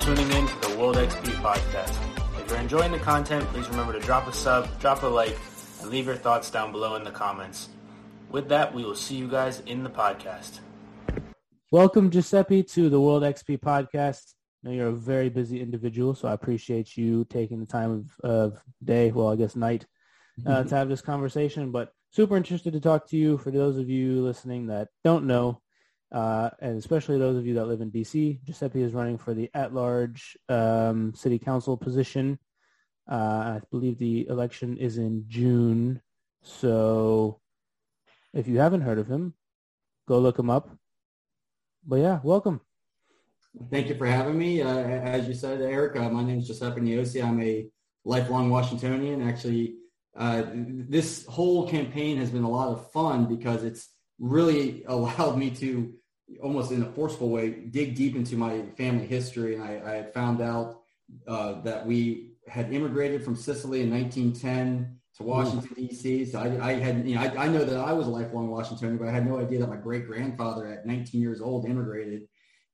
tuning in to the World XP podcast. If you're enjoying the content, please remember to drop a sub, drop a like, and leave your thoughts down below in the comments. With that, we will see you guys in the podcast. Welcome, Giuseppe, to the World XP podcast. I know you're a very busy individual, so I appreciate you taking the time of, of day, well, I guess night, uh, to have this conversation. But super interested to talk to you. For those of you listening that don't know, uh, and especially those of you that live in DC, Giuseppe is running for the at-large um, city council position. Uh, I believe the election is in June. So if you haven't heard of him, go look him up. But yeah, welcome. Thank you for having me. Uh, as you said, Eric, uh, my name is Giuseppe Niosi. I'm a lifelong Washingtonian. Actually, uh, this whole campaign has been a lot of fun because it's really allowed me to almost in a forceful way dig deep into my family history. And I, I had found out uh, that we had immigrated from Sicily in 1910 to Washington D.C. So I, I, had, you know, I, I, know that I was a lifelong Washingtonian, but I had no idea that my great grandfather at 19 years old immigrated.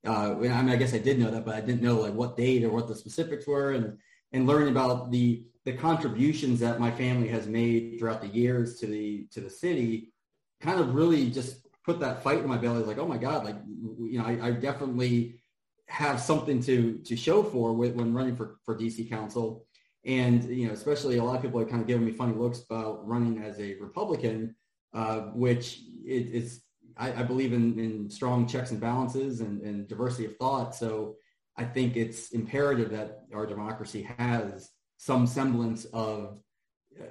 Uh, I mean, I guess I did know that, but I didn't know like what date or what the specifics were, and and learning about the the contributions that my family has made throughout the years to the to the city, kind of really just put that fight in my belly. Like, oh my god, like you know, I, I definitely have something to to show for with, when running for for DC Council and, you know, especially a lot of people are kind of giving me funny looks about running as a Republican, uh, which it, it's, I, I believe in, in, strong checks and balances and, and diversity of thought. So I think it's imperative that our democracy has some semblance of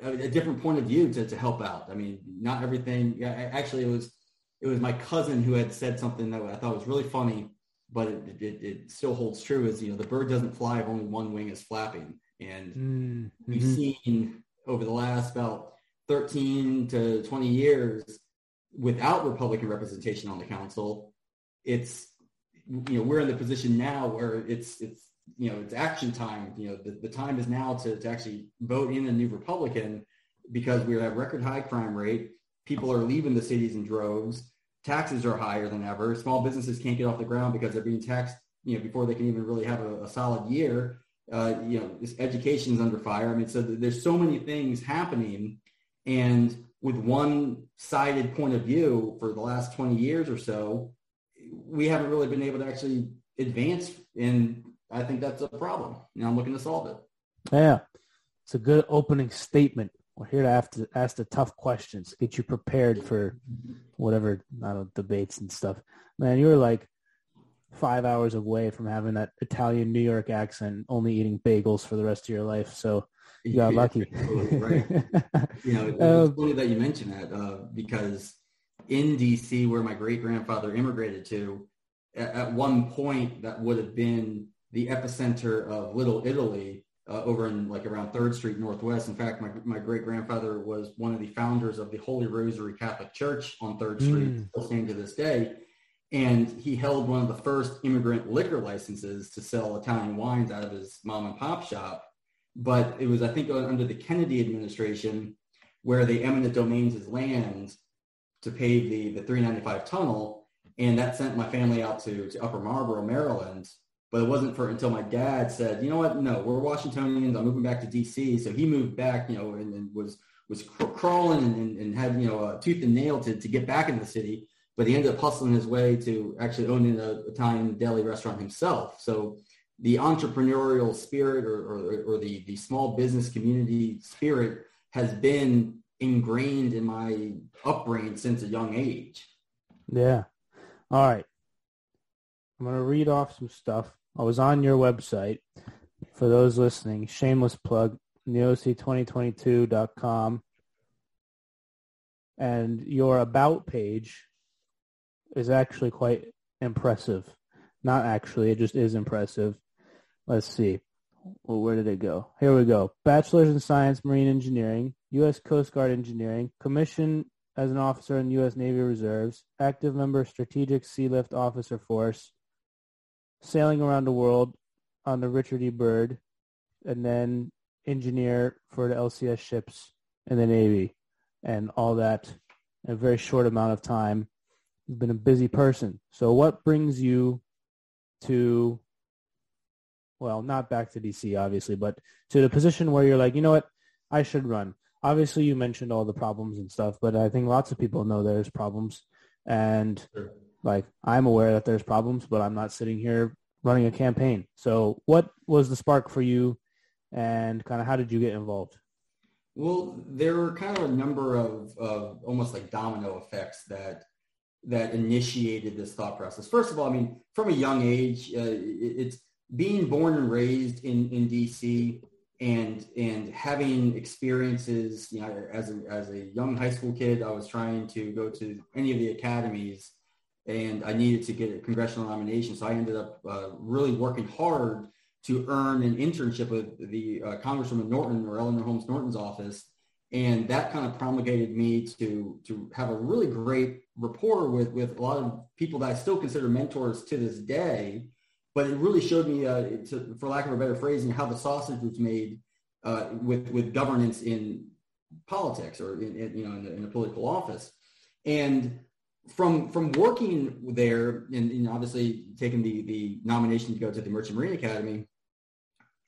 a, a, different point of view to, to help out. I mean, not everything. Actually, it was it was my cousin who had said something that I thought was really funny, but it, it, it still holds true. Is you know the bird doesn't fly if only one wing is flapping. And mm-hmm. we've seen over the last about 13 to 20 years without Republican representation on the council, it's, you know, we're in the position now where it's, it's, you know, it's action time. You know, the, the time is now to, to actually vote in a new Republican because we have record high crime rate. People are leaving the cities in droves. Taxes are higher than ever. Small businesses can't get off the ground because they're being taxed, you know, before they can even really have a, a solid year uh, you know, this education is under fire. I mean, so there's so many things happening, and with one-sided point of view for the last 20 years or so, we haven't really been able to actually advance, and I think that's a problem. Now I'm looking to solve it. Yeah, it's a good opening statement. We're here to to ask the tough questions, get you prepared for whatever I don't know, debates and stuff. Man, you were like five hours away from having that Italian New York accent, only eating bagels for the rest of your life. So you got lucky. right. you know, it's um, funny that you mention that uh, because in DC, where my great grandfather immigrated to, at, at, one point that would have been the epicenter of Little Italy. Uh, over in like around Third Street Northwest. In fact, my my great grandfather was one of the founders of the Holy Rosary Catholic Church on Third Street, mm. still standing to this day and he held one of the first immigrant liquor licenses to sell Italian wines out of his mom and pop shop. But it was, I think, under the Kennedy administration where they eminent domains his land to pave the, the 395 tunnel. And that sent my family out to, to Upper Marlboro, Maryland. But it wasn't for until my dad said, you know what, no, we're Washingtonians. I'm moving back to D.C. So he moved back, you know, and, and was was crawling and, and, had, you know, a tooth and nail to, to get back into the city but he ended up hustling his way to actually owning an Italian deli restaurant himself. So the entrepreneurial spirit or, or, or, the, the small business community spirit has been ingrained in my upbringing since a young age. Yeah. All right. I'm going to read off some stuff. I was on your website. For those listening, shameless plug, niosi2022.com. And your about page is actually quite impressive. Not actually, it just is impressive. Let's see. Well, where did it go? Here we go. Bachelor's in Science Marine Engineering, U.S. Coast Guard Engineering, commission as an officer in U.S. Navy Reserves, active member Strategic Sealift Officer Force, sailing around the world on the Richard E. Byrd, and then engineer for the LCS ships in the Navy, and all that in a very short amount of time. You've been a busy person. So what brings you to well, not back to DC, obviously, but to the position where you're like, you know what, I should run. Obviously, you mentioned all the problems and stuff, but I think lots of people know there's problems. And sure. Like, I'm aware that there's problems, but I'm not sitting here running a campaign. So what was the spark for you and kind of how did you get involved? Well, there were kind of a number of, of almost like domino effects that that initiated this thought process. First of all, I mean, from a young age, uh, it's being born and raised in, in DC and and having experiences, you know, as a, as a young high school kid, I was trying to go to any of the academies and I needed to get a congressional nomination. So I ended up uh, really working hard to earn an internship with the uh, Congresswoman Norton or Eleanor Holmes Norton's office. And that kind of promulgated me to, to have a really great rapport with, with a lot of people that I still consider mentors to this day. But it really showed me, uh, to, for lack of a better phrasing, how the sausage was made uh, with, with governance in politics or in, in you know, in, in a political office. And from from working there and, and, obviously taking the the nomination to go to the Merchant Marine Academy,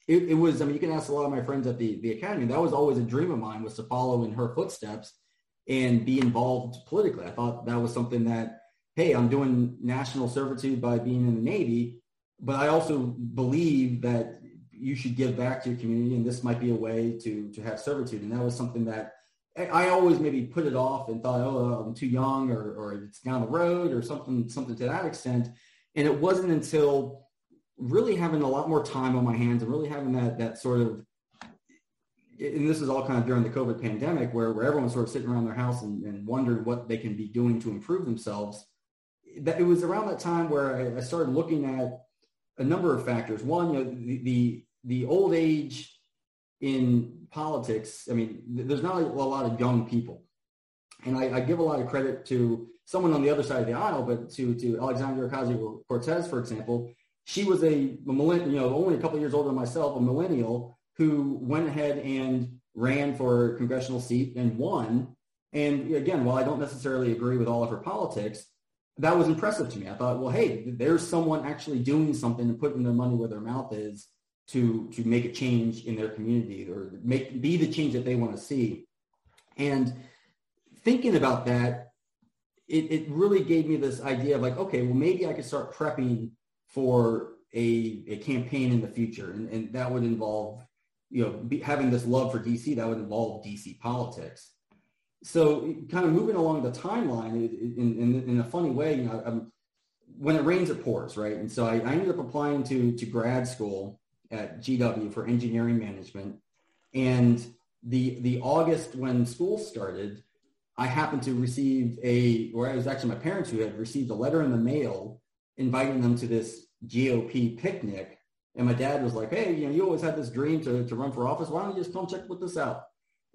it, it, was, I mean, you can ask a lot of my friends at the, the academy. That was always a dream of mine was to follow in her footsteps and be involved politically. I thought that was something that, hey, I'm doing national servitude by being in the Navy, but I also believe that you should give back to your community and this might be a way to, to have servitude. And that was something that I always maybe put it off and thought, oh, I'm too young or, or it's down the road or something, something to that extent. And it wasn't until really having a lot more time on my hands and really having that that sort of and this is all kind of during the COVID pandemic where, where everyone's sort of sitting around their house and, and wondering what they can be doing to improve themselves. That it was around that time where I, I started looking at a number of factors. One, you know, the, the, the old age in politics, I mean, there's not a lot of young people. And I, I, give a lot of credit to someone on the other side of the aisle, but to, to Alexandria Ocasio-Cortez, for example, she was a, a millennial, you know, only a couple years older than myself, a millennial who went ahead and ran for a congressional seat and won. And again, while I don't necessarily agree with all of her politics, that was impressive to me. I thought, well, hey, there's someone actually doing something and putting their money where their mouth is to to make a change in their community or make be the change that they want to see. And thinking about that, it, it really gave me this idea of like, okay, well, maybe I could start prepping for a, a campaign in the future. And, and that would involve, you know, be, having this love for DC, that would involve DC politics. So kind of moving along the timeline in, in, in a funny way, you know, I'm, when it rains, it pours, right? And so I, I ended up applying to, to grad school at GW for engineering management. And the, the August when school started, I happened to receive a, or it was actually my parents who had received a letter in the mail inviting them to this GOP picnic. And my dad was like, hey, you know, you always had this dream to, to run for office. Why don't you just come check with this out?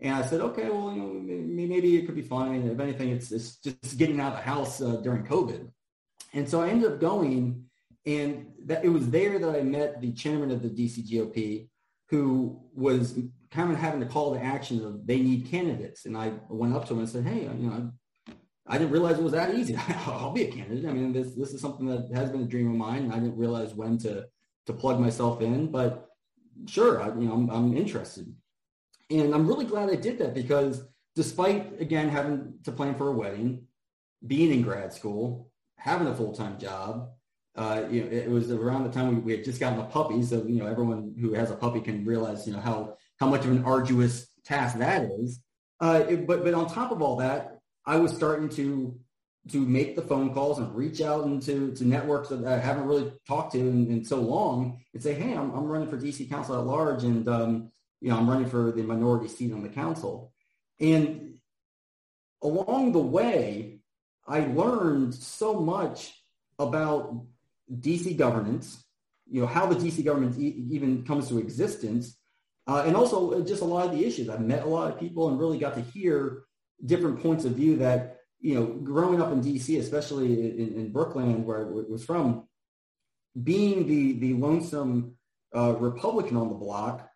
And I said, okay, well, you know, maybe it could be fun. If anything, it's, it's just getting out of the house uh, during COVID. And so I ended up going, and that it was there that I met the chairman of the DC GOP, who was kind of having to call to action of they need candidates. And I went up to him and said, hey, you know, I didn't realize it was that easy. I'll be a candidate. I mean, this this is something that has been a dream of mine. I didn't realize when to to plug myself in, but sure, I, you know, I'm, I'm interested, and I'm really glad I did that because despite again having to plan for a wedding, being in grad school, having a full time job, uh, you know, it was around the time we, we had just gotten a puppy, so you know, everyone who has a puppy can realize you know how how much of an arduous task that is. Uh, it, but but on top of all that, I was starting to to make the phone calls and reach out into to networks that I haven't really talked to in, in so long and say, hey, I'm, I'm running for DC Council at large and, um, you know, I'm running for the minority seat on the council. And along the way, I learned so much about DC governance, you know, how the DC government e- even comes to existence, uh, and also just a lot of the issues. I met a lot of people and really got to hear different points of view that, you know, growing up in DC, especially in, in Brookland, where I was from, being the, the lonesome uh, Republican on the block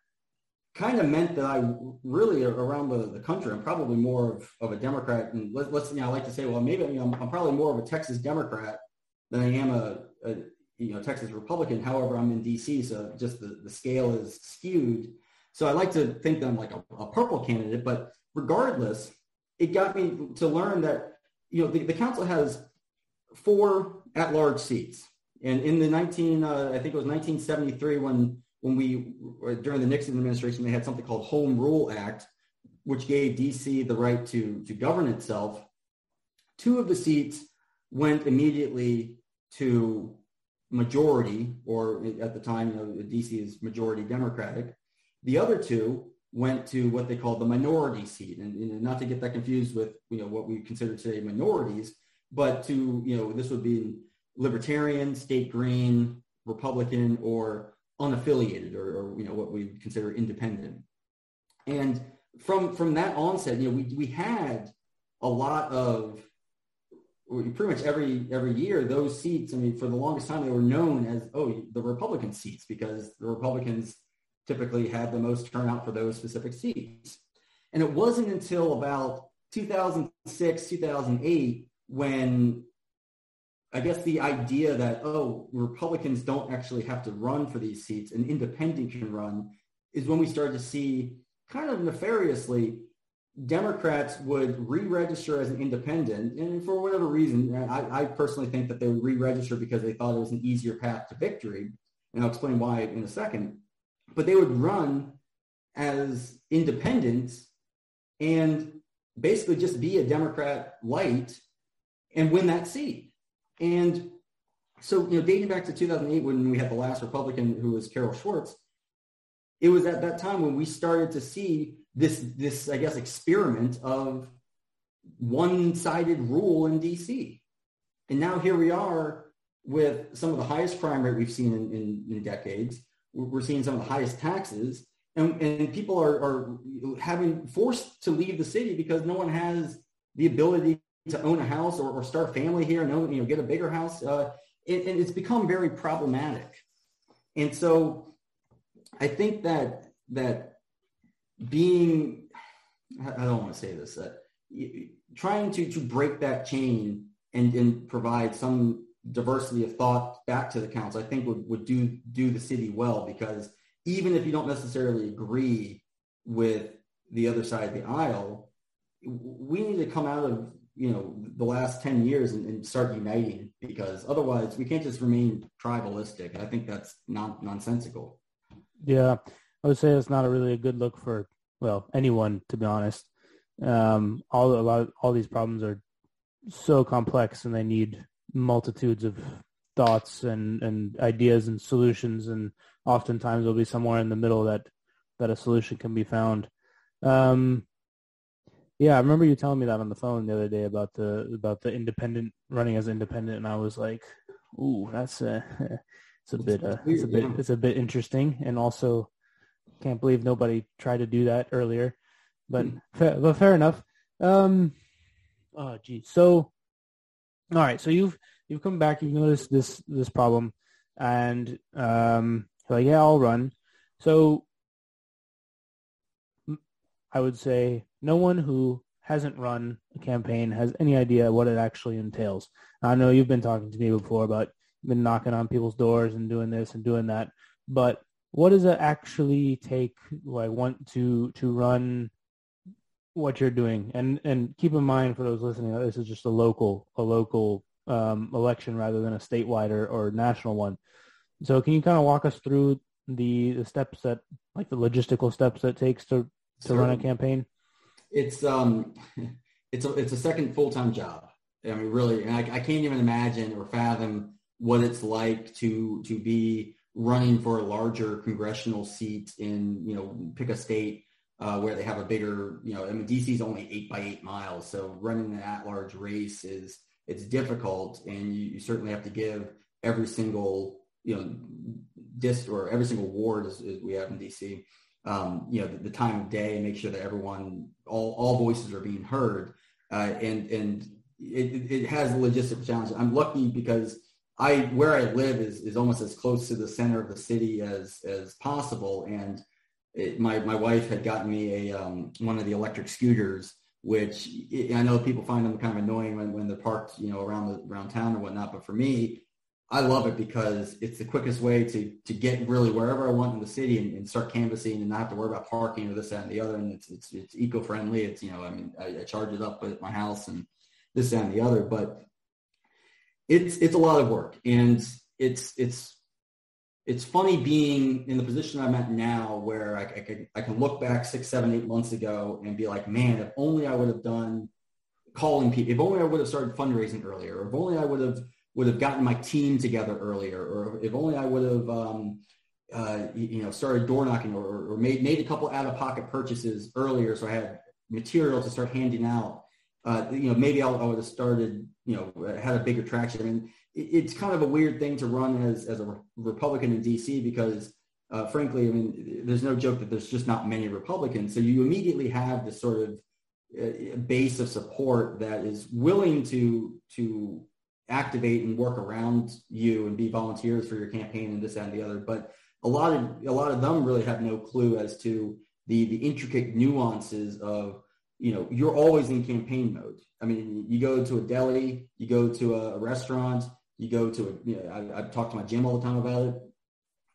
kind of meant that I really around the, the country, I'm probably more of, of a Democrat. And let, us you know, I like to say, well, maybe you know, I'm, I'm, probably more of a Texas Democrat than I am a, a you know, Texas Republican. However, I'm in DC, so just the, the scale is skewed. So I like to think that I'm like a, a purple candidate, but regardless, it got me to learn that, you know, the, the council has four at-large seats. And in the 19, uh, I think it was 1973 when, when we, during the Nixon administration, they had something called Home Rule Act, which gave DC the right to, to govern itself. Two of the seats went immediately to majority, or at the time, you know, DC is majority Democratic. The other two went to what they call the minority seat, and, and, not to get that confused with you know what we consider today minorities, but to you know this would be libertarian, state green, Republican, or unaffiliated, or, or you know what we consider independent. And from from that onset, you know, we we had a lot of pretty much every every year those seats i mean for the longest time they were known as oh the republican seats because the republicans typically had the most turnout for those specific seats. And it wasn't until about 2006 2008 when i guess the idea that oh republicans don't actually have to run for these seats an independent can run is when we started to see kind of nefariously Democrats would re-register as an independent, and for whatever reason, I, I, personally think that they would re-register because they thought it was an easier path to victory, and I'll explain why in a second. But they would run as independents and basically just be a Democrat light and win that seat. And so, you know, dating back to 2008 when we had the last Republican who was Carol Schwartz, it was at that time when we started to see this this I guess experiment of one-sided rule in DC. And now here we are with some of the highest crime rate we've seen in, in, in decades. We're seeing some of the highest taxes, and, and people are, are having forced to leave the city because no one has the ability to own a house or, or start a family here and own, you know, get a bigger house. Uh, and, and it's become very problematic. And so I think that that being I don't want to say this uh, that trying to to break that chain and and provide some diversity of thought back to the council, I think would, would do do the city well because even if you don't necessarily agree with the other side of the aisle, we need to come out of you know the last 10 years and, and start uniting because otherwise we can't just remain tribalistic. I think that's non- nonsensical. Yeah, I would say it's not a really a good look for well anyone to be honest. Um, all a lot all these problems are so complex and they need multitudes of thoughts and, and ideas and solutions and oftentimes there'll be somewhere in the middle that that a solution can be found. Um, yeah, I remember you telling me that on the phone the other day about the about the independent running as independent, and I was like, "Ooh, that's a it's a bit uh, it's a bit it's a bit interesting," and also can't believe nobody tried to do that earlier, but mm. fair, but fair enough. Um, oh, geez. So, all right. So you've you've come back. You've noticed this this problem, and um, like yeah, I'll run. So I would say no one who hasn't run a campaign has any idea what it actually entails. I know you've been talking to me before about been knocking on people's doors and doing this and doing that, but what does it actually take like want to to run what you're doing? And and keep in mind for those listening that this is just a local a local um, election rather than a statewide or, or national one. So can you kind of walk us through the the steps that like the logistical steps that it takes to to run a campaign? it's um it's a it's a second full-time job. I mean really I, I can't even imagine or fathom what it's like to to be running for a larger congressional seat in, you know, pick a state uh, where they have a bigger, you know, I mean, DC is only eight by eight miles. So running an at-large race is, it's difficult and you, you certainly have to give every single, you know, dist or every single ward as, as we have in DC, um, you know, the, the, time of day, and make sure that everyone, all, all voices are being heard. Uh, and, and it, it has logistical challenge. I'm lucky because I where I live is is almost as close to the center of the city as as possible, and it, my my wife had gotten me a um, one of the electric scooters, which I know people find them kind of annoying when, when they're parked, you know, around the around town or whatnot. But for me, I love it because it's the quickest way to to get really wherever I want in the city and, and start canvassing and not have to worry about parking or this, that, and the other. And it's it's, it's eco friendly. It's you know, I mean, I, I, charge it up at my house and this, that, and the other. But it's it's a lot of work, and it's it's it's funny being in the position I'm at now, where I, I can I can look back six, seven, eight months ago and be like, man, if only I would have done calling people, if only I would have started fundraising earlier, if only I would have would have gotten my team together earlier, or if only I would have, um, uh, you know, started door knocking or, or made made a couple out of pocket purchases earlier, so I had material to start handing out. Uh, you know, maybe I'll, I would have started, you know, had a bigger traction. I mean, it, it's kind of a weird thing to run as as a Republican in D.C. because, uh, frankly, I mean, there's no joke that there's just not many Republicans. So you immediately have this sort of uh, base of support that is willing to to activate and work around you and be volunteers for your campaign and this that, and the other. But a lot of a lot of them really have no clue as to the the intricate nuances of you know you're always in campaign mode. I mean, you go to a deli, you go to a restaurant, you go to a you know, I, I've talked to my gym all the time about it,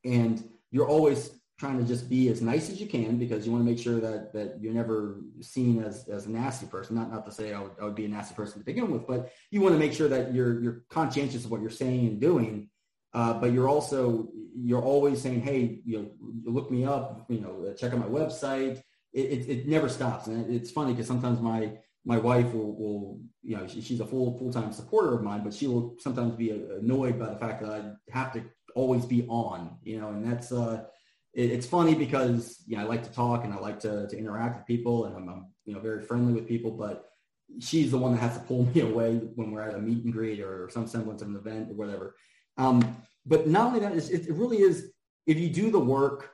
and you're always trying to just be as nice as you can because you want to make sure that that you're never seen as as a nasty person. Not not to say I would, I would be a nasty person to begin with, but you want to make sure that you're you're conscientious of what you're saying and doing. Uh, but you're also you're always saying, hey, you know, look me up, you know, check out my website. It, it, never stops, and it's funny because sometimes my my wife will, will you know, she, she's a full full time supporter of mine, but she will sometimes be annoyed by the fact that I have to always be on, you know, and that's uh, it, it's funny because you know I like to talk and I like to, to interact with people and I'm, I'm you know very friendly with people, but she's the one that has to pull me away when we're at a meet and greet or some semblance of an event or whatever. Um, but not only that, it really is if you do the work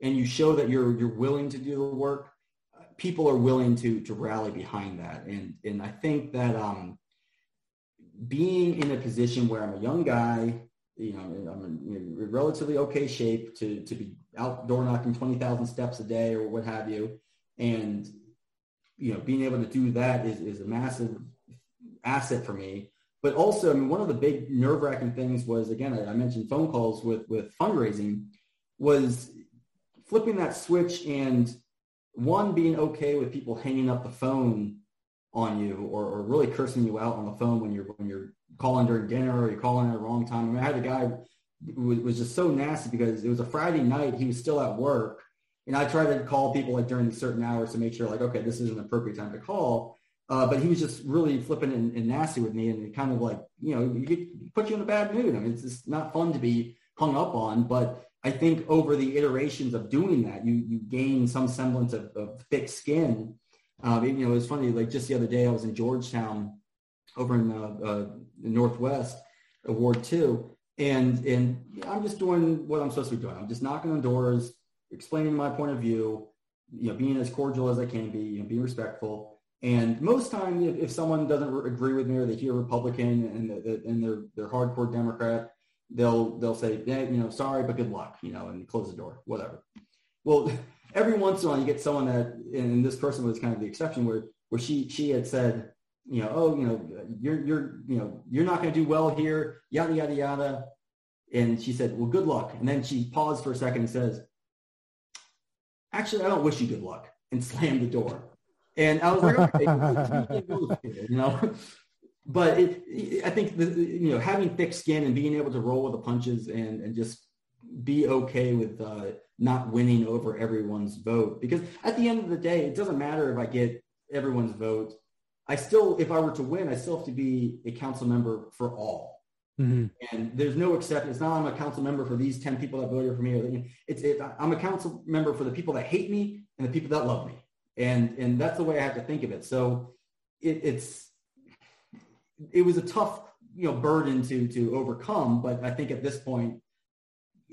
and you show that you're you're willing to do the work, people are willing to to rally behind that. And and I think that um, being in a position where I'm a young guy you know, I'm in relatively okay shape to, to be outdoor knocking 20,000 steps a day or what have you. And, you know, being able to do that is, is a massive asset for me. But also, I mean, one of the big nerve wracking things was, again, I mentioned phone calls with, with fundraising was flipping that switch and one, being okay with people hanging up the phone on you or, or really cursing you out on the phone when you're, when you're calling during dinner or you're calling at the wrong time. I mean, I had a guy who was just so nasty because it was a Friday night. He was still at work. And I tried to call people like during certain hours to make sure like, okay, this is an appropriate time to call. Uh, but he was just really flipping and, and, nasty with me and kind of like, you know, you get, put you in a bad mood. I mean, it's just not fun to be hung up on, but I think over the iterations of doing that, you, you gain some semblance of, of thick skin. Um, you know, it was funny, like just the other day I was in Georgetown over in uh, uh, Northwest, Ward Two, and and I'm just doing what I'm supposed to be doing. I'm just knocking on doors, explaining my point of view, you know, being as cordial as I can be, you know, being respectful. And most time, if, if someone doesn't re- agree with me or they hear Republican and, and they're they're hardcore Democrat, they'll they'll say, you know, sorry, but good luck, you know, and close the door, whatever. Well, every once in a while, you get someone that, and this person was kind of the exception, where where she she had said, you know, oh, you know, you're you're you know, you're not going to do well here, yada yada yada. And she said, well, good luck. And then she paused for a second and says, actually, I don't wish you good luck, and slammed the door. And I was like, okay, you know. But it, I think the, you know having thick skin and being able to roll with the punches and and just be okay with uh, not winning over everyone's vote because at the end of the day, it doesn't matter if I get everyone's vote I still, if I were to win, I still have to be a council member for all. Mm-hmm. And there's no exception. It's not I'm a council member for these 10 people that voted for me. It's it, I'm a council member for the people that hate me and the people that love me. And and that's the way I have to think of it. So it, it's it was a tough you know burden to to overcome, but I think at this point,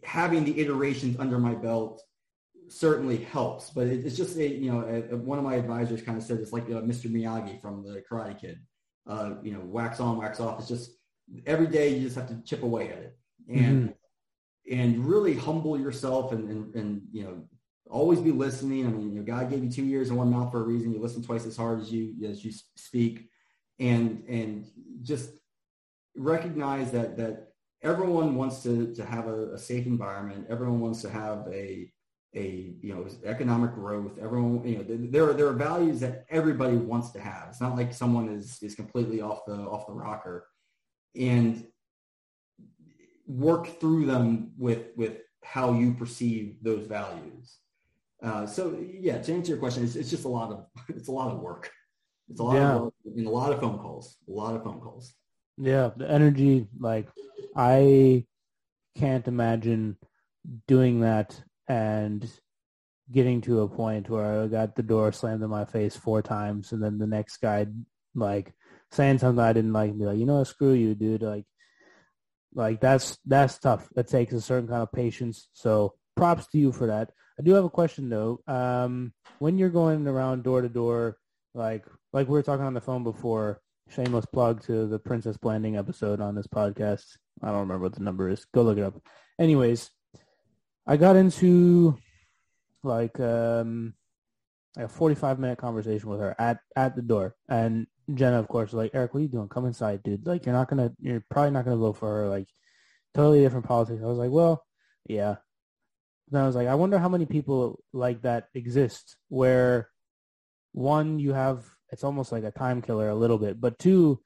having the iterations under my belt certainly helps, but it, it's just a, you know, a, a, one of my advisors kind of said it's like uh, Mr. Miyagi from the Karate Kid. Uh, you know, wax on, wax off. It's just every day you just have to chip away at it and mm-hmm. and really humble yourself and, and and you know always be listening. I mean, you know, God gave you two ears and one mouth for a reason. You listen twice as hard as you as you speak, and and just recognize that that everyone wants to, to have a, a safe environment. Everyone wants to have a, a you know economic growth. Everyone you know there are there are values that everybody wants to have. It's not like someone is is completely off the off the rocker, and work through them with with how you perceive those values. Uh, so yeah, to answer your question, it's, it's just a lot of it's a lot of work. It's a lot yeah. of and a lot of phone calls. A lot of phone calls. Yeah, the energy. Like I can't imagine doing that and getting to a point where I got the door slammed in my face four times, and then the next guy like saying something I didn't like, and be like, you know, screw you, dude. Like, like that's that's tough. That takes a certain kind of patience. So props to you for that. I do have a question though. Um, when you're going around door to door, like like we were talking on the phone before, shameless plug to the Princess Blanding episode on this podcast. I don't remember what the number is. Go look it up. Anyways, I got into like um a 45 minute conversation with her at at the door and Jenna of course was like Eric what are you doing come inside dude like you're not gonna you're probably not gonna vote for her like totally different politics I was like well yeah then I was like I wonder how many people like that exist where one you have it's almost like a time killer a little bit but two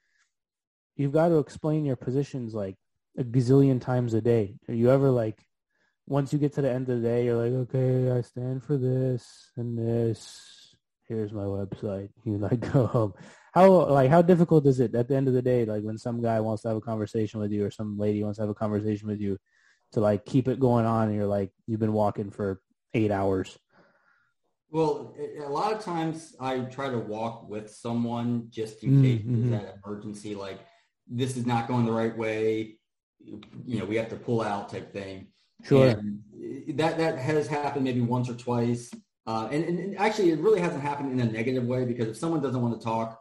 you've got to explain your positions like a gazillion times a day are you ever like once you get to the end of the day, you're like, okay, I stand for this and this. Here's my website. You like go home. How like how difficult is it at the end of the day, like when some guy wants to have a conversation with you or some lady wants to have a conversation with you, to like keep it going on, and you're like you've been walking for eight hours. Well, a lot of times I try to walk with someone just in case mm-hmm. there's that emergency, like this is not going the right way. You know, we have to pull out type thing. Sure. And that that has happened maybe once or twice. Uh, and, and actually, it really hasn't happened in a negative way because if someone doesn't want to talk,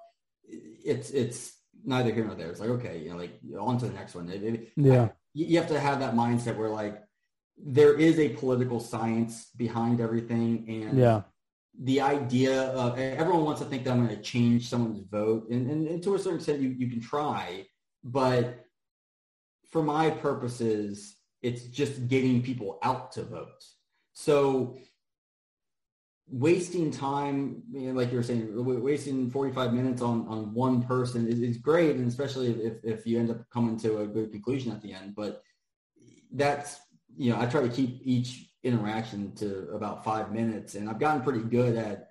it's it's neither here nor there. It's like okay, you know, like on to the next one. It, it, yeah, I, you have to have that mindset where like there is a political science behind everything, and yeah, the idea of everyone wants to think that I'm going to change someone's vote, and, and, and to a certain extent, you you can try, but for my purposes, it's just getting people out to vote. So wasting time, you know, like you were saying, wasting 45 minutes on, on one person is, is great. And especially if, if you end up coming to a good conclusion at the end, but that's, you know, I try to keep each interaction to about five minutes and I've gotten pretty good at,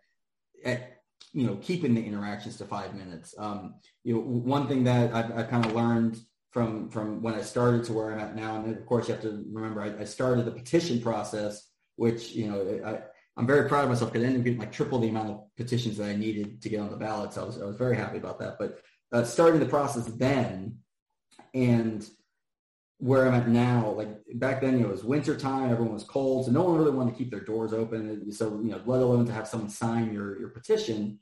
at, you know, keeping the interactions to five minutes. Um, you know, one thing that I've, I've kind of learned from from when I started to where I'm at now. And of course, you have to remember I, I started the petition process, which you know I, I'm very proud of myself because I ended up getting like triple the amount of petitions that I needed to get on the ballot. So I was I was very happy about that. But uh, starting the process then, and where I'm at now, like back then, you know, it was winter time, everyone was cold, so no one really wanted to keep their doors open. So, you know, let alone to have someone sign your, your petition.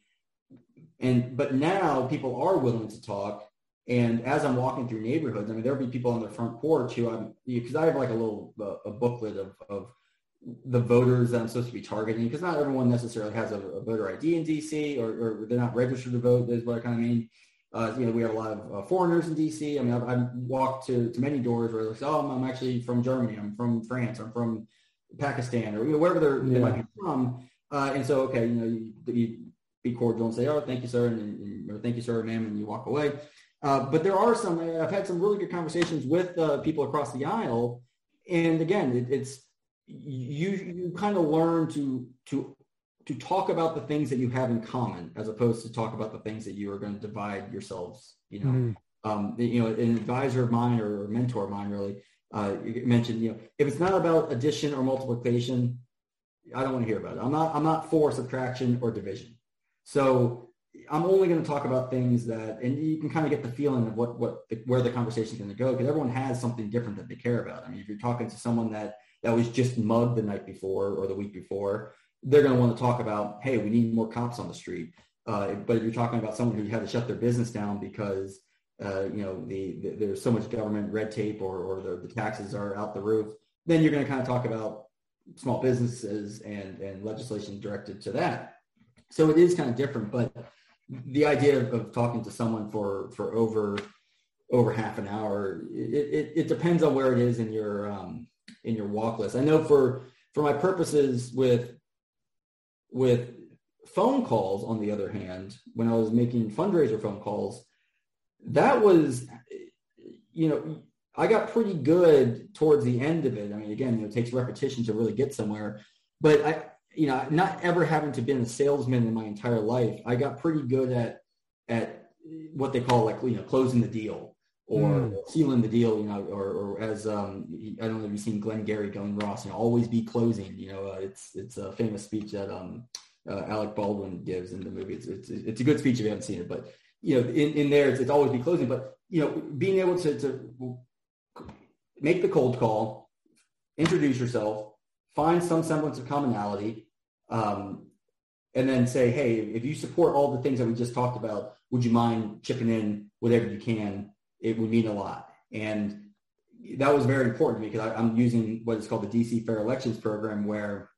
And, but now people are willing to talk and as I'm walking through neighborhoods, I mean, there'll be people on their front porch who I'm, because I have like a little uh, a booklet of, of the voters that I'm supposed to be targeting, because not everyone necessarily has a, a voter ID in DC or, or, they're not registered to vote, is what I kind of mean. Uh, you know, we have a lot of uh, foreigners in DC. I mean, I've, I've, walked to, to many doors where it's like, oh, I'm, I'm, actually from Germany, I'm from France, I'm from Pakistan, or you know, wherever they're, yeah. they might be from. Uh, and so, okay, you know, you, you, be cordial and say, oh, thank you, sir, and, and or thank you, sir, ma'am, and you walk away. Uh, but there are some, I've had some really good conversations with uh, people across the aisle. And again, it, it's, you, you kind of learn to, to, to talk about the things that you have in common as opposed to talk about the things that you are going to divide yourselves, you know. Mm-hmm. Um, you know, an advisor of mine or a mentor of mine really uh, mentioned, you know, if it's not about addition or multiplication, I don't want to hear about it. I'm not, I'm not for subtraction or division. So I'm only going to talk about things that, and you can kind of get the feeling of what, what, the, where the conversation is going to go because everyone has something different that they care about. I mean, if you're talking to someone that, that was just mugged the night before or the week before, they're going to want to talk about, hey, we need more cops on the street. Uh, but if you're talking about someone who had to shut their business down because, uh, you know, the, the, there's so much government red tape or, or the, the taxes are out the roof, then you're going to kind of talk about small businesses and, and legislation directed to that. So it is kind of different, but the idea of, of talking to someone for for over over half an hour it, it, it depends on where it is in your um, in your walk list. I know for for my purposes with with phone calls, on the other hand, when I was making fundraiser phone calls, that was, you know, I got pretty good towards the end of it. I mean, again, you know, it takes repetition to really get somewhere, but I, you know, not ever having to been a salesman in my entire life, I got pretty good at at what they call like you know closing the deal or mm. sealing the deal, you know, or, or as um, I don't know if you've seen Glengarry Glen Ross, you know, always be closing. You know, uh, it's it's a famous speech that um, uh, Alec Baldwin gives in the movie. It's, it's it's a good speech if you haven't seen it, but you know, in, in there it's, it's always be closing. But you know, being able to to make the cold call, introduce yourself, find some semblance of commonality, um, and then say, hey, if you support all the things that we just talked about, would you mind chipping in whatever you can it would mean a lot. And that was very important because I, am using what is called the DC Fair Elections Program, where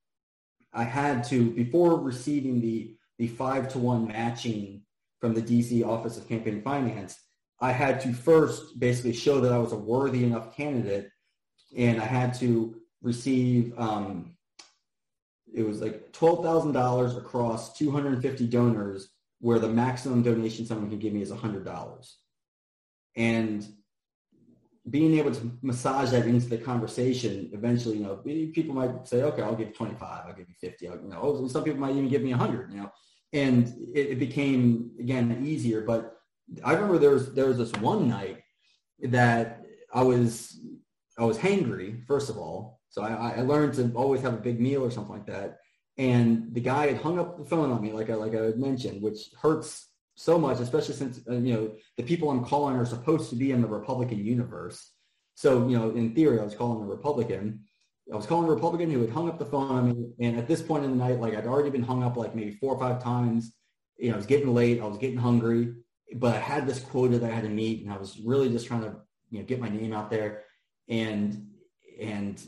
I had to, before receiving the, the five to one matching from the DC Office of Campaign Finance, I had to first basically show that I was a worthy enough candidate, and I had to receive um, it was like twelve thousand dollars across two hundred and fifty donors, where the maximum donation someone can give me is hundred dollars and being able to massage that into the conversation eventually you know people might say okay i'll give you 25 i'll give you 50 I'll, you know oh, some people might even give me 100 you know. And it, it, became again easier. But i remember there was there was this one night that i was i was hangry first of all. So I, I learned to always have a big meal or something like that. And the guy had hung up the phone on me like i like i had mentioned which hurts so much, especially since uh, you know the people I'm calling are supposed to be in the Republican universe. So you know, in theory, I was calling a Republican. I was calling a Republican who had hung up the phone on me, and at this point in the night, like I'd already been hung up like maybe four or five times. You know, I was getting late. I was getting hungry, but I had this quota that I had to meet, and I was really just trying to you know get my name out there, and and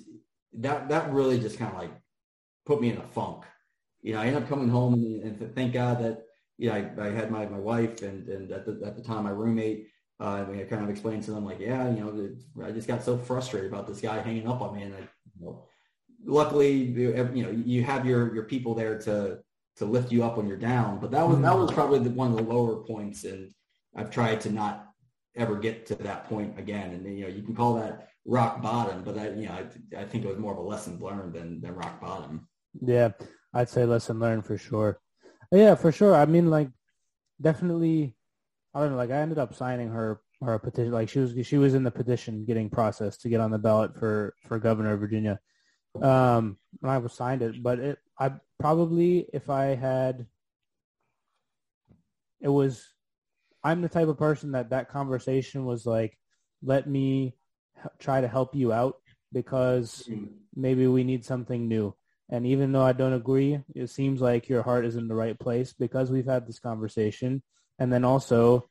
that that really just kind of like put me in a funk. You know, I ended up coming home, and, and thank God that yeah, I, I had my, my wife and, and at the, at the time my roommate, uh, I kind of explained to them like, yeah, you know, I just got so frustrated about this guy hanging up on me. And I, you know, luckily, you know, you have your, your people there to, to lift you up when you're down. But that was, that was probably the, one of the lower points. And I've tried to not ever get to that point again. And, you know, you can call that rock bottom, but I, you know, I, I think it was more of a lesson learned than, than rock bottom. Yeah, I'd say lesson learned for sure. Yeah, for sure. I mean, like, definitely. I don't know. Like, I ended up signing her her petition. Like, she was she was in the petition getting processed to get on the ballot for for governor of Virginia. Um, and I was signed it, but it I probably if I had, it was. I'm the type of person that that conversation was like, let me try to help you out because mm-hmm. maybe we need something new. And even though I don't agree, it seems like your heart is in the right place because we've had this conversation. And then also,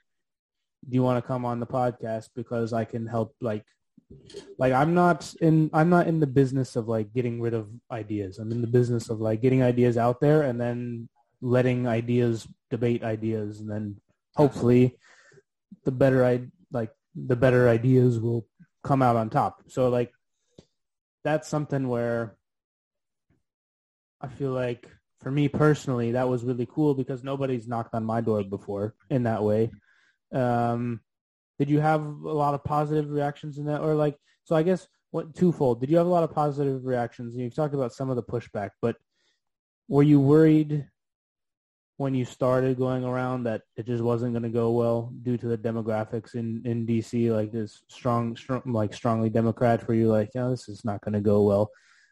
do you want to come on the podcast because I can help like like I'm not in I'm not in the business of like getting rid of ideas. I'm in the business of like getting ideas out there and then letting ideas debate ideas and then hopefully the better I like the better ideas will come out on top. So like that's something where I feel like for me personally, that was really cool because nobody's knocked on my door before in that way. Um, did you have a lot of positive reactions in that, or like? So I guess what twofold? Did you have a lot of positive reactions? You talked about some of the pushback, but were you worried when you started going around that it just wasn't going to go well due to the demographics in in DC, like this strong, strong like strongly Democrat for you, like, yeah, this is not going to go well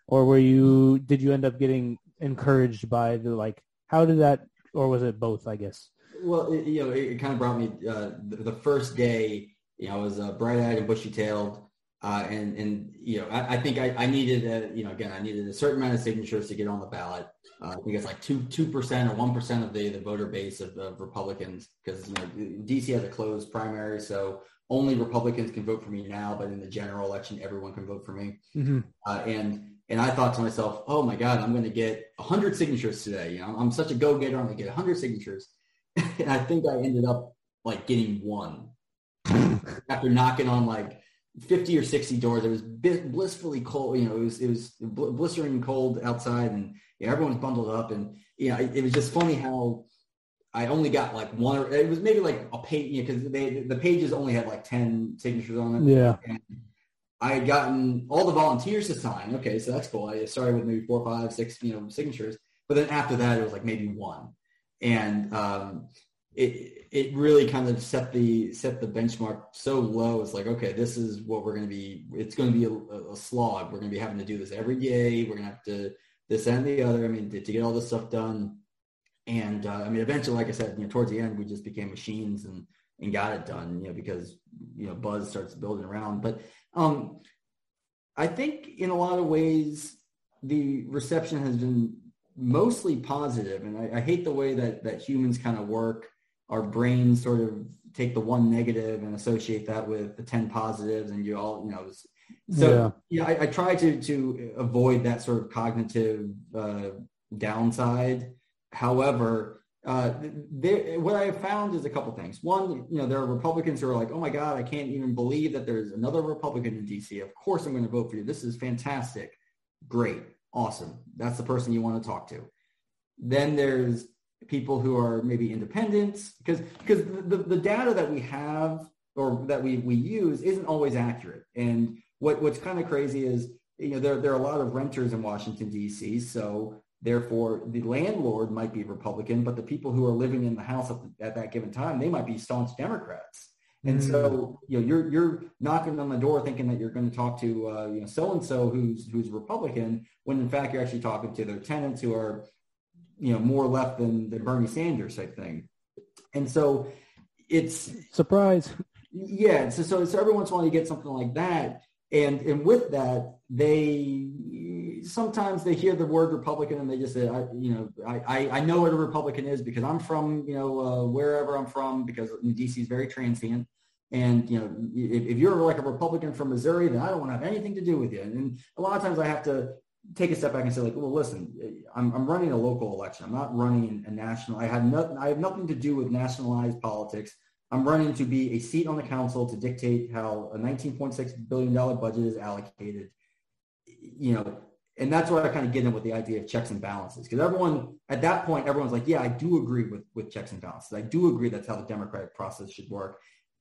or were you did you end up getting encouraged by the like how did that or was it both i guess well it, you know it, it, kind of brought me uh, the, the, first day you know i was uh, bright-eyed and bushy-tailed uh, and and you know I, I think I, I, needed a you know again I needed a certain amount of signatures to get on the ballot. Uh, I think it's like two two percent or one percent of the the voter base of, of Republicans because you know DC has a closed primary, so only Republicans can vote for me now. But in the general election, everyone can vote for me. Mm-hmm. Uh, and and I thought to myself, oh my God, I'm going to get 100 signatures today. You know, I'm such a go-getter. I'm going to get 100 signatures. and I think I ended up like getting one after knocking on like 50 or 60 doors. It was blissfully cold. You know, it was, it was blistering cold outside and yeah, everyone's bundled up. And, you know, it, it was just funny how I only got like one, or it was maybe like a page, you know, cause they, the pages only had like 10 signatures on it. Yeah. And I had gotten all the volunteers to sign. Okay. So that's cool. I started with maybe four, five, six, you know, signatures. But then after that, it was like maybe one. And, um, it it really kind of set the set the benchmark so low. It's like, okay, this is what we're going to be. It's going to be a, a slog. We're going to be having to do this every day. We're going to have to this and the other. I mean, to, to get all this stuff done. And uh, I mean, eventually, like I said, you know, towards the end, we just became machines and and got it done. You know, because you know, buzz starts building around. But um, I think in a lot of ways, the reception has been mostly positive, and I, I hate the way that that humans kind of work. Our brains sort of take the one negative and associate that with the 10 positives and you all you know so yeah, yeah I, I, try to to avoid that sort of cognitive uh, downside. However uh, there, what I have found is a couple things. One, you know, there are Republicans who are like, "Oh my God, I can't even believe that there's another Republican in D.C. Of course, I'm going to vote for you. This is fantastic, great, awesome. That's the person you want to talk to." Then there's people who are maybe independents because because the, the data that we have or that we, we use isn't always accurate. And what, what's kind of crazy is, you know, there, there are a lot of renters in Washington, D.C. So therefore the landlord might be Republican, but the people who are living in the house at, the, at that given time, they might be staunch Democrats. And mm. so, you know, you're you're knocking on the door thinking that you're going to talk to uh, you know so and so who's who's Republican, when in fact you're actually talking to their tenants who are you know, more left than, the Bernie Sanders type thing. And so it's surprise. Yeah. So, so, so every once in a while you get something like that. And, and with that, they sometimes they hear the word Republican and they just say, I, you know, I, I know what a Republican is because I'm from, you know, uh, wherever I'm from because DC is very transient. And, you know, if, if, you're like a Republican from Missouri, then I don't want to have anything to do with you. And a lot of times I have to take a step back and say like, well, listen, I'm, I'm running a local election. I'm not running a national. I had nothing. I have nothing to do with nationalized politics. I'm running to be a seat on the council to dictate how a 19.6 billion dollar budget is allocated. You know, and that's where I kind of get in with the idea of checks and balances because everyone at that point, everyone's like, yeah, I do agree with with checks and balances. I do agree that's how the democratic process should work,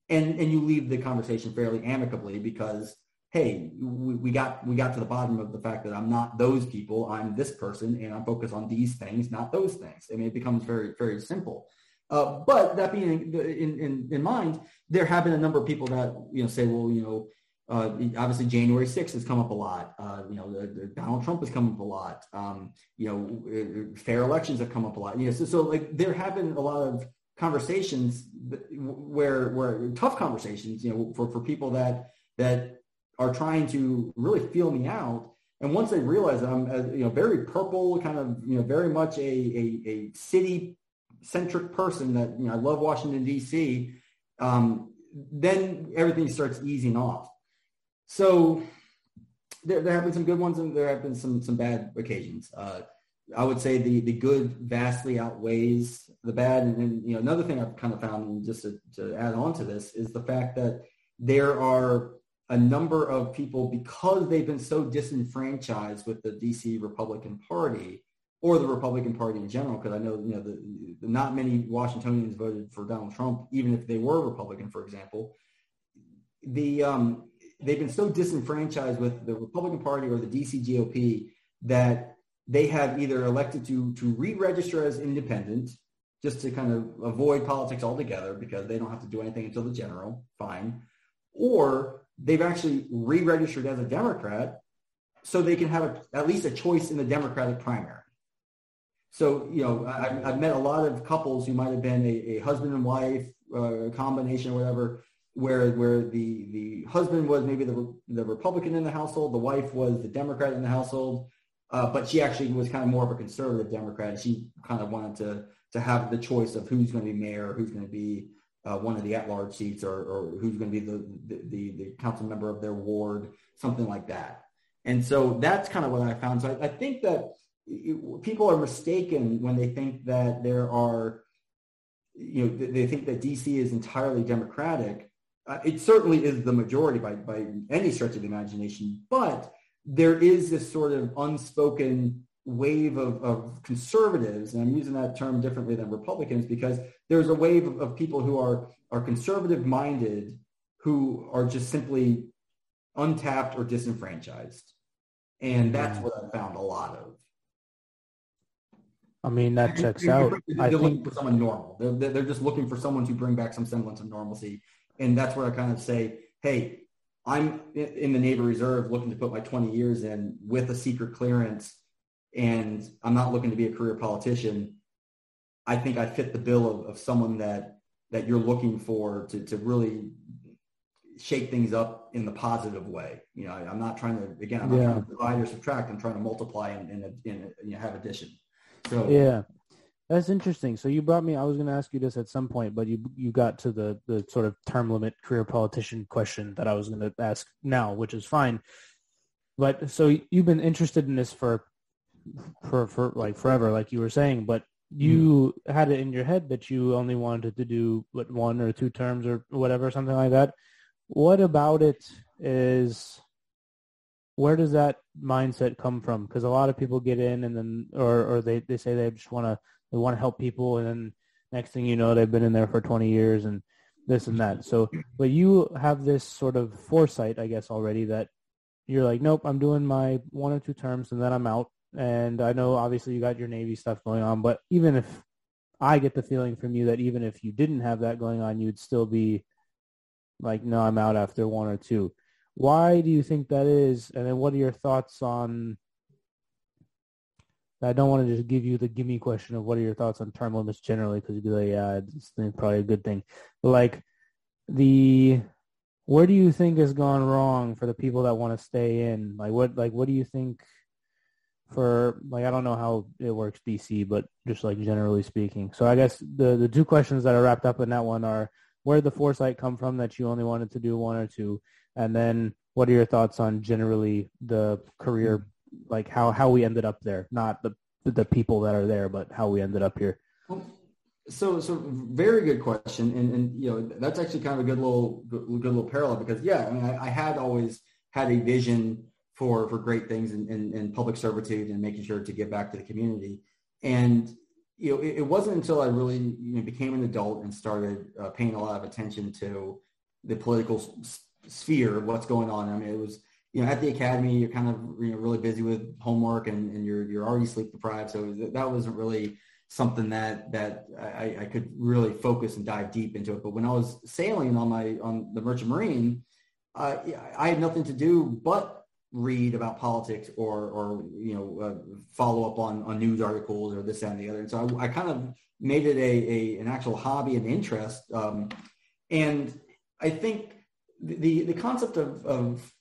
and and you leave the conversation fairly amicably because hey, we, we, got we got to the bottom of the fact that I'm not those people. I'm this person, and I'm focused on these things, not those things. I mean, it becomes very very simple. Uh, but that being in, in, in mind, there have been a number of people that you know say, well, you know, uh, obviously January 6th has come up a lot. Uh, you know, the, the Donald Trump has come up a lot. Um, you know, uh, fair elections have come up a lot. You know, so, so like there have been a lot of conversations where where tough conversations. You know, for for people that that are trying to really feel me out. And once they realize that I'm, uh, you know, very purple, kind of, you know, very much a, a, a city centric person that, you know, I love Washington, D.C., um, then everything starts easing off. So there, there have been some good ones and there have been some, some bad occasions. Uh, I would say the, the good vastly outweighs the bad. And, you know, another thing I've kind of found, just to, to add on to this, is the fact that there are a number of people because they've been so disenfranchised with the DC Republican Party or the Republican Party in general, because I know you know the, the, not many Washingtonians voted for Donald Trump, even if they were Republican, for example. The um, they've been so disenfranchised with the Republican Party or the DC GOP that they have either elected to to re-register as independent just to kind of avoid politics altogether because they don't have to do anything until the general, fine, or they've actually re-registered as a Democrat so they can have a, at least a choice in the Democratic primary. So, you know, I, have met a lot of couples who might have been a, a husband and wife uh, combination or whatever, where where the the husband was maybe the the Republican in the household, the wife was the Democrat in the household, uh, but she actually was kind of more of a conservative Democrat. She kind of wanted to to have the choice of who's going to be mayor, who's going to be uh, one of the at-large seats or, or who's going to be the, the, the, council member of their ward, something like that. And so that's kind of what I found. So I, I think that it, people are mistaken when they think that there are, you know, they think that DC is entirely Democratic. Uh, it certainly is the majority by, by any stretch of the imagination, but there is this sort of unspoken wave of, of conservatives, and I'm using that term differently than Republicans because there's a wave of, of people who are, are conservative minded who are just simply untapped or disenfranchised. And that's what I found a lot of. I mean, that checks out. They're I looking think... for someone normal. They're, they're just looking for someone to bring back some semblance of normalcy. And that's where I kind of say, hey, I'm in the Navy Reserve looking to put my 20 years in with a secret clearance, and I'm not looking to be a career politician. I think I fit the bill of, of someone that that you're looking for to, to really shake things up in the positive way. You know, I, am not trying to again, I'm not yeah. trying to divide or subtract. I'm trying to multiply and, and, and you know, have addition. So yeah, that's interesting. So you brought me. I was going to ask you this at some point, but you you got to the the sort of term limit career politician question that I was going to ask now, which is fine. But so you've been interested in this for for for like forever, like you were saying, but you mm. had it in your head that you only wanted to do what one or two terms or whatever, something like that. What about it is where does that mindset come from? Because a lot of people get in and then, or, or they, they say they just want to, they want to help people. And then next thing you know, they've been in there for 20 years and this and that. So, but you have this sort of foresight, I guess, already that you're like, nope, I'm doing my one or two terms and then I'm out. And I know obviously you got your Navy stuff going on, but even if I get the feeling from you that even if you didn't have that going on, you'd still be like, no, I'm out after one or two. Why do you think that is? And then what are your thoughts on I don't want to just give you the gimme question of what are your thoughts on term limits generally because you'd be like, yeah, it's probably a good thing. But like the where do you think has gone wrong for the people that want to stay in? Like what like what do you think for like I don't know how it works DC, but just like generally speaking. So I guess the the two questions that are wrapped up in that one are where did the foresight come from that you only wanted to do one or two? And then what are your thoughts on generally the career, like how, how we ended up there, not the, the people that are there, but how we ended up here? So, so very good question, and and you know that's actually kind of a good little good, little parallel because yeah, I mean I, I, had always had a vision for for great things in, in, in, public servitude and making sure to give back to the community, and you know it, it wasn't until I really you know became an adult and started uh, paying a lot of attention to the political sphere of what's going on. I mean, it was you know at the academy you're kind of you know really busy with homework and, and you're you're already sleep deprived, so that wasn't really something that that I, I could really focus and dive deep into it. But when I was sailing on my on the Merchant Marine, uh, I had nothing to do but read about politics or or you know uh, follow up on on news articles or this and the other. And so I, I kind of made it a, a an actual hobby and interest. Um, and I think the the concept of, of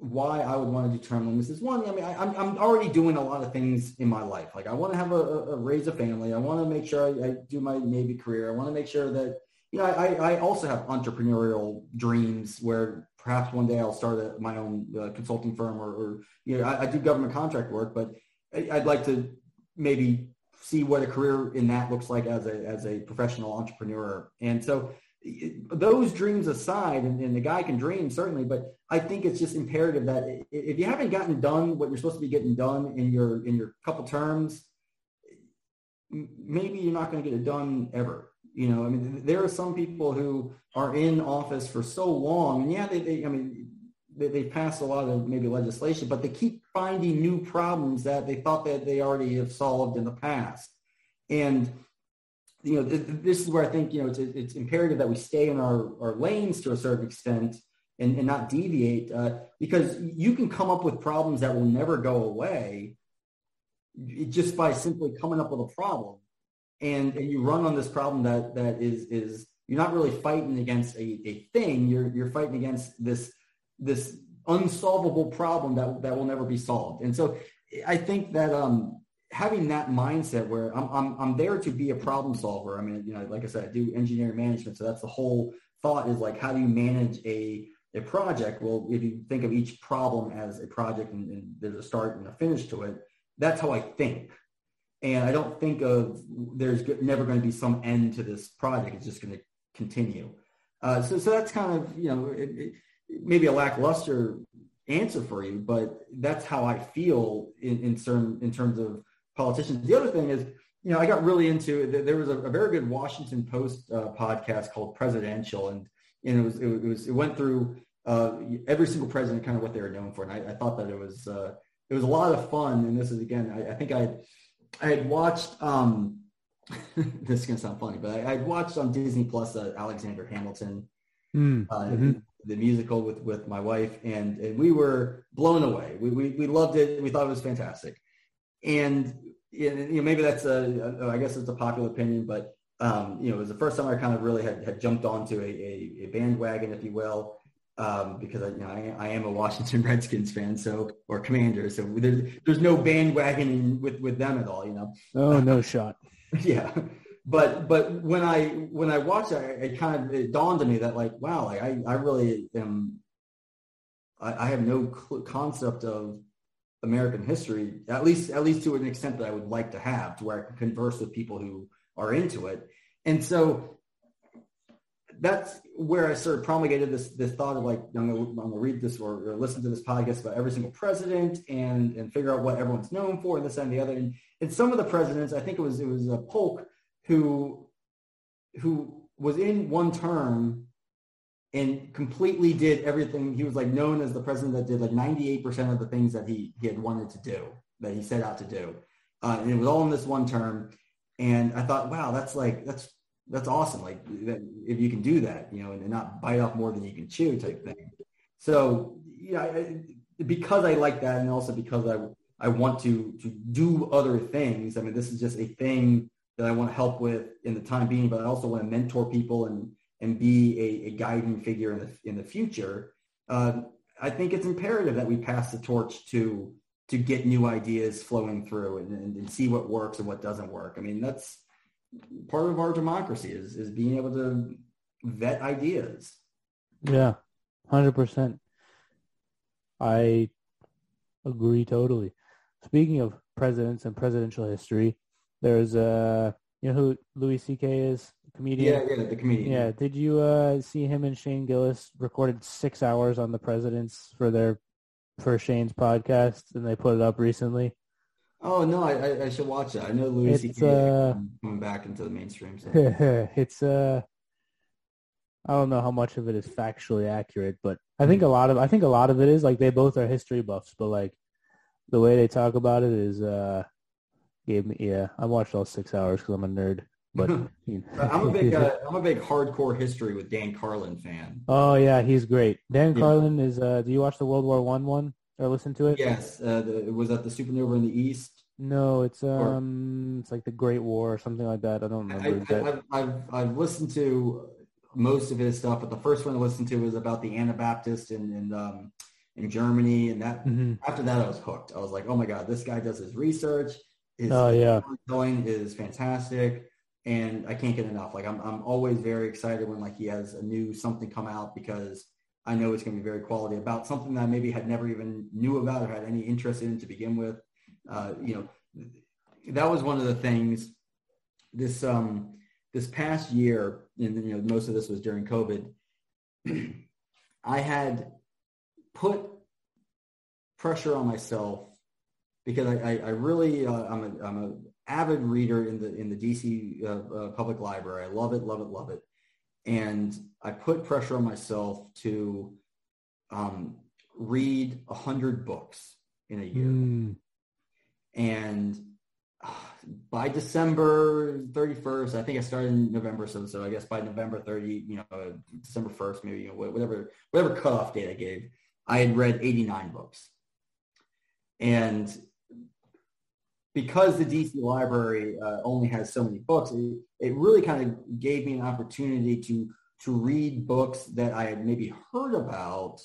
why I would want to do term limits is one. I mean, I, am I'm already doing a lot of things in my life. Like I want to have a, a raise a family. I want to make sure I, I, do my Navy career. I want to make sure that you know I, I also have entrepreneurial dreams where perhaps one day I'll start a, my own uh, consulting firm or, or, you know I, I, do government contract work, but I, would like to maybe see what a career in that looks like as a as a professional entrepreneur. And so those dreams aside, and, and, the guy can dream certainly, but I think it's just imperative that if you haven't gotten done what you're supposed to be getting done in your in your couple terms, maybe you're not going to get it done ever. You know, I mean, there are some people who are in office for so long, and yeah, they, they I mean, they, they a lot of maybe legislation, but they keep finding new problems that they thought that they already have solved in the past, and you know, this is where I think, you know, it's, it's imperative that we stay in our, our lanes to a certain extent and, and not deviate uh, because you can come up with problems that will never go away just by simply coming up with a problem. And, and you run on this problem that, that is, is you're not really fighting against a, a thing. You're, you're fighting against this, this unsolvable problem that, that will never be solved. And so I think that, um, having that mindset where I'm, I'm, I'm there to be a problem solver. I mean, you know, like I said, I do engineering management. So that's the whole thought is like, how do you manage a, a project? Well, if you think of each problem as a project and, and there's a start and a finish to it, that's how I think. And I don't think of there's never going to be some end to this project. It's just going to continue. Uh, so, so that's kind of, you know, it, it, maybe a lackluster answer for you, but that's how I feel in, in certain, in terms of politicians. The other thing is, you know, I got really into There was a, a very good Washington Post uh, podcast called Presidential, and, and it was, it was, it went through uh, every single president, kind of what they were known for. And I, I thought that it was, uh, it was a lot of fun. And this is, again, I, I think I, I had watched, um, this is going to sound funny, but I, I'd watched on Disney Plus uh, Alexander Hamilton, mm, mm-hmm. the musical with, with my wife, and, and we were blown away. We, we, we loved it. We thought it was fantastic. And you know, maybe that's a, a, I guess it's a popular opinion, but um, you know, it was the first time I kind of really had, had jumped onto a, a, a bandwagon, if you will, um, because I, you know, I, I, am a Washington Redskins fan, so or Commander, so there's there's no bandwagoning with with them at all, you know. Oh, no shot. Yeah, but but when I when I watched it, it kind of it dawned on me that like, wow, like I I really am. I, I have no concept of American history, at least at least to an extent that I would like to have, to where I can converse with people who are into it. And so that's where I sort of promulgated this this thought of like I'm gonna, I'm gonna read this or, or, listen to this podcast about every single president and and figure out what everyone's known for and this and the other. And, and some of the presidents, I think it was it was a Polk who who was in one term and completely did everything. He was like known as the president that did like 98% of the things that he, he had wanted to do, that he set out to do. Uh, and it was all in this one term. And I thought, wow, that's like, that's, that's awesome. Like that, if you can do that, you know, and, and, not bite off more than you can chew type thing. So, yeah, I, because I like that. And also because I, I want to, to do other things. I mean, this is just a thing that I want to help with in the time being, but I also want to mentor people and, and be a, a guiding figure in the, in the future, uh, I think it's imperative that we pass the torch to to get new ideas flowing through and, and, and, see what works and what doesn't work. I mean, that's part of our democracy is, is being able to vet ideas. Yeah, 100%. I agree totally. Speaking of presidents and presidential history, there's a, you know who Louis C.K. is? Comedian. Yeah, yeah, the comedian. Yeah. Did you uh, see him and Shane Gillis recorded six hours on the presidents for their for Shane's podcast, and they put it up recently? Oh no, I, I, should watch it. I know Louis C.K. Uh, coming back into the mainstream. So. it's uh, I don't know how much of it is factually accurate, but I think a lot of I think a lot of it is like they both are history buffs, but like the way they talk about it is uh, gave me yeah. I watched all six hours because I'm a nerd. But you know. I'm a big uh, I'm a big hardcore history with Dan Carlin fan. Oh yeah, he's great. Dan yeah. Carlin is. Uh, do you watch the World War One one or listen to it? Yes. Uh, the, was that the Supernova in the East? No, it's um, or, it's like the Great War or something like that. I don't remember. I, have I've I've listened to most of his stuff, but the first one I listened to was about the Anabaptist in in, um, in Germany, and that mm-hmm. after that I was hooked. I was like, oh my god, this guy does his research. His oh yeah, going is fantastic and I can't get enough. Like I'm, I'm always very excited when like he has a new something come out because I know it's going to be very quality about something that I maybe had never even knew about or had any interest in to begin with. Uh, you know, that was one of the things this, um, this past year, and you know, most of this was during COVID. I had put pressure on myself because I, I, I really, uh, I'm a, I'm a avid reader in the in the DC uh, uh, Public Library. I love it, love it, love it. And I put pressure on myself to um, read a hundred books in a year. Mm. And uh, by December 31st, I think I started in November, so so I guess by November 30, you know, uh, December 1st, maybe you know, whatever whatever cutoff date I gave, I had read 89 books. And because the DC library uh, only has so many books, it, it really kind of gave me an opportunity to to read books that I had maybe heard about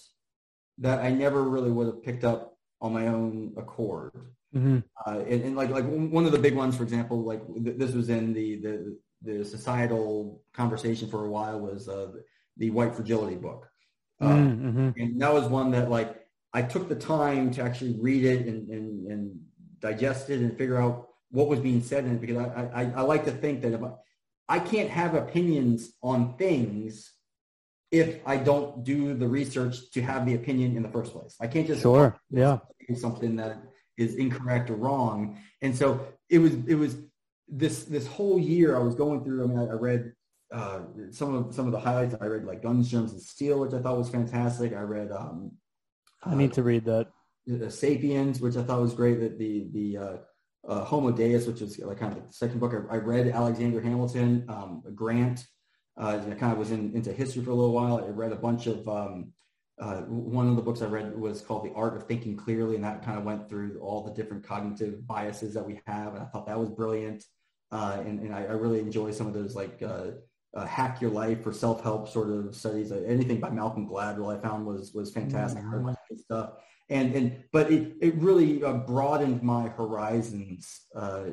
that I never really would have picked up on my own accord. Mm-hmm. Uh, and, and, like like one of the big ones, for example, like th- this was in the, the the societal conversation for a while was uh, the White Fragility book, uh, mm-hmm. and that was one that like I took the time to actually read it and and, and digest it and figure out what was being said in it because I, I, I like to think that if I, I can't have opinions on things if I don't do the research to have the opinion in the first place. I can't just sure, yeah, something that is incorrect or wrong. And so it was it was this this whole year I was going through. I mean, I, I read uh, some of some of the highlights. I read like Guns, Germs, and Steel, which I thought was fantastic. I read. Um, I need to read that. The Sapiens, which I thought was great. That the the uh, uh, Homo Deus, which is like kind of the second book. I, I read Alexander Hamilton, um, Grant. Uh, I kind of was in, into history for a little while. I read a bunch of um, uh, one of the books I read was called The Art of Thinking Clearly, and that kind of went through all the different cognitive biases that we have, and I thought that was brilliant. Uh, and, and I, I, really enjoy some of those like uh, uh hack your life or self-help sort of studies. anything by Malcolm Gladwell I found was was fantastic. Mm-hmm. stuff and and but it it really uh, broadened my horizons uh,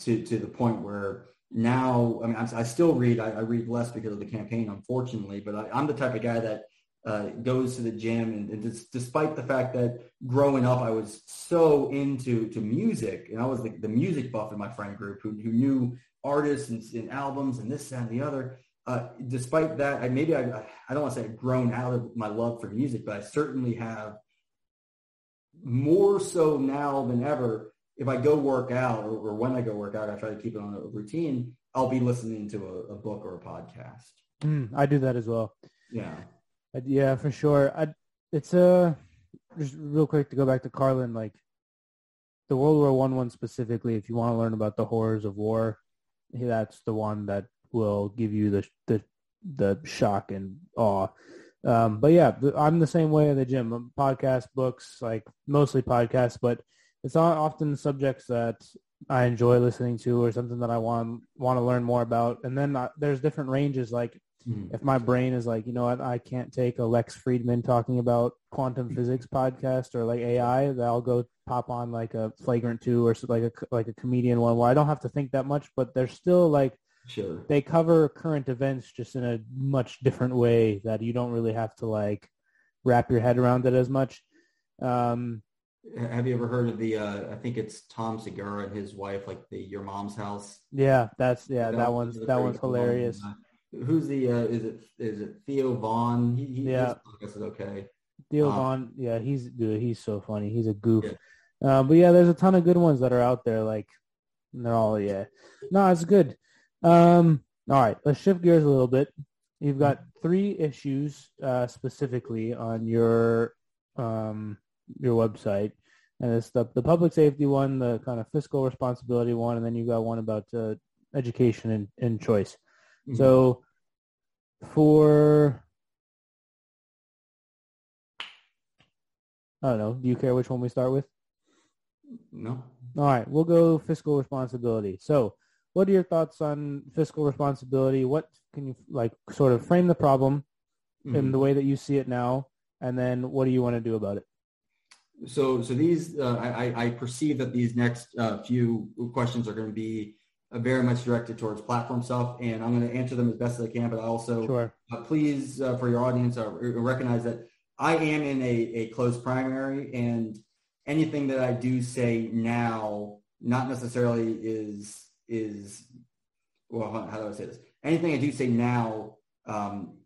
to to the point where now I mean I, I still read I, I, read less because of the campaign unfortunately but I, am the type of guy that uh, goes to the gym and, and despite the fact that growing up I was so into to music and I was the, the music buff in my friend group who, who knew artists and, and albums and this and the other. Uh, despite that I maybe I, I don't want to say I've grown out of my love for music but I certainly have more so now than ever, if I go work out or, or, when I go work out, I try to keep it on a routine. I'll be listening to a, a book or a podcast. Mm, I do that as well. Yeah. I, yeah, for sure. I, it's a, uh, just real quick to go back to Carlin, like the World War One one specifically, if you want to learn about the horrors of war, that's the one that will give you the, the, the shock and awe um, but yeah, I'm the same way in the gym. Podcast, books, like mostly podcasts, but it's often subjects that I enjoy listening to or something that I want want to learn more about. And then uh, there's different ranges. Like mm-hmm. if my brain is like, you know what, I can't take a Lex Fridman talking about quantum physics podcast or like AI, that I'll go pop on like a Flagrant Two or like a like a comedian one where I don't have to think that much, but there's still like Sure. They cover current events just in a much different way that you don't really have to like wrap your head around it as much. Um, have you ever heard of the? Uh, I think it's Tom Segura and his wife, like the Your Mom's House. Yeah, that's yeah. That, that one's that one's hilarious. Uh, who's the? Uh, is it is it Theo Von? He, he yeah, I guess it's okay. Theo um, Von, yeah, he's dude. He's so funny. He's a goof. Yeah. Uh, but yeah, there's a ton of good ones that are out there. Like they're all yeah. No, it's good. Um, all right, let's shift gears a little bit. You've got three issues uh, specifically on your um, your website, and it's the the public safety one, the kind of fiscal responsibility one, and then you've got one about uh, education and, and choice. Mm-hmm. So for I don't know. Do you care which one we start with? No. All right, we'll go fiscal responsibility. So what are your thoughts on fiscal responsibility? What can you like sort of frame the problem mm-hmm. in the way that you see it now, and then what do you want to do about it? So, so these uh, I, I perceive that these next uh, few questions are going to be uh, very much directed towards platform stuff, and I'm going to answer them as best as I can. But I also sure. Uh, please uh, for your audience uh, recognize that I am in a, a closed primary, and anything that I do say now not necessarily is is well, how do I say this? Anything I do say now um,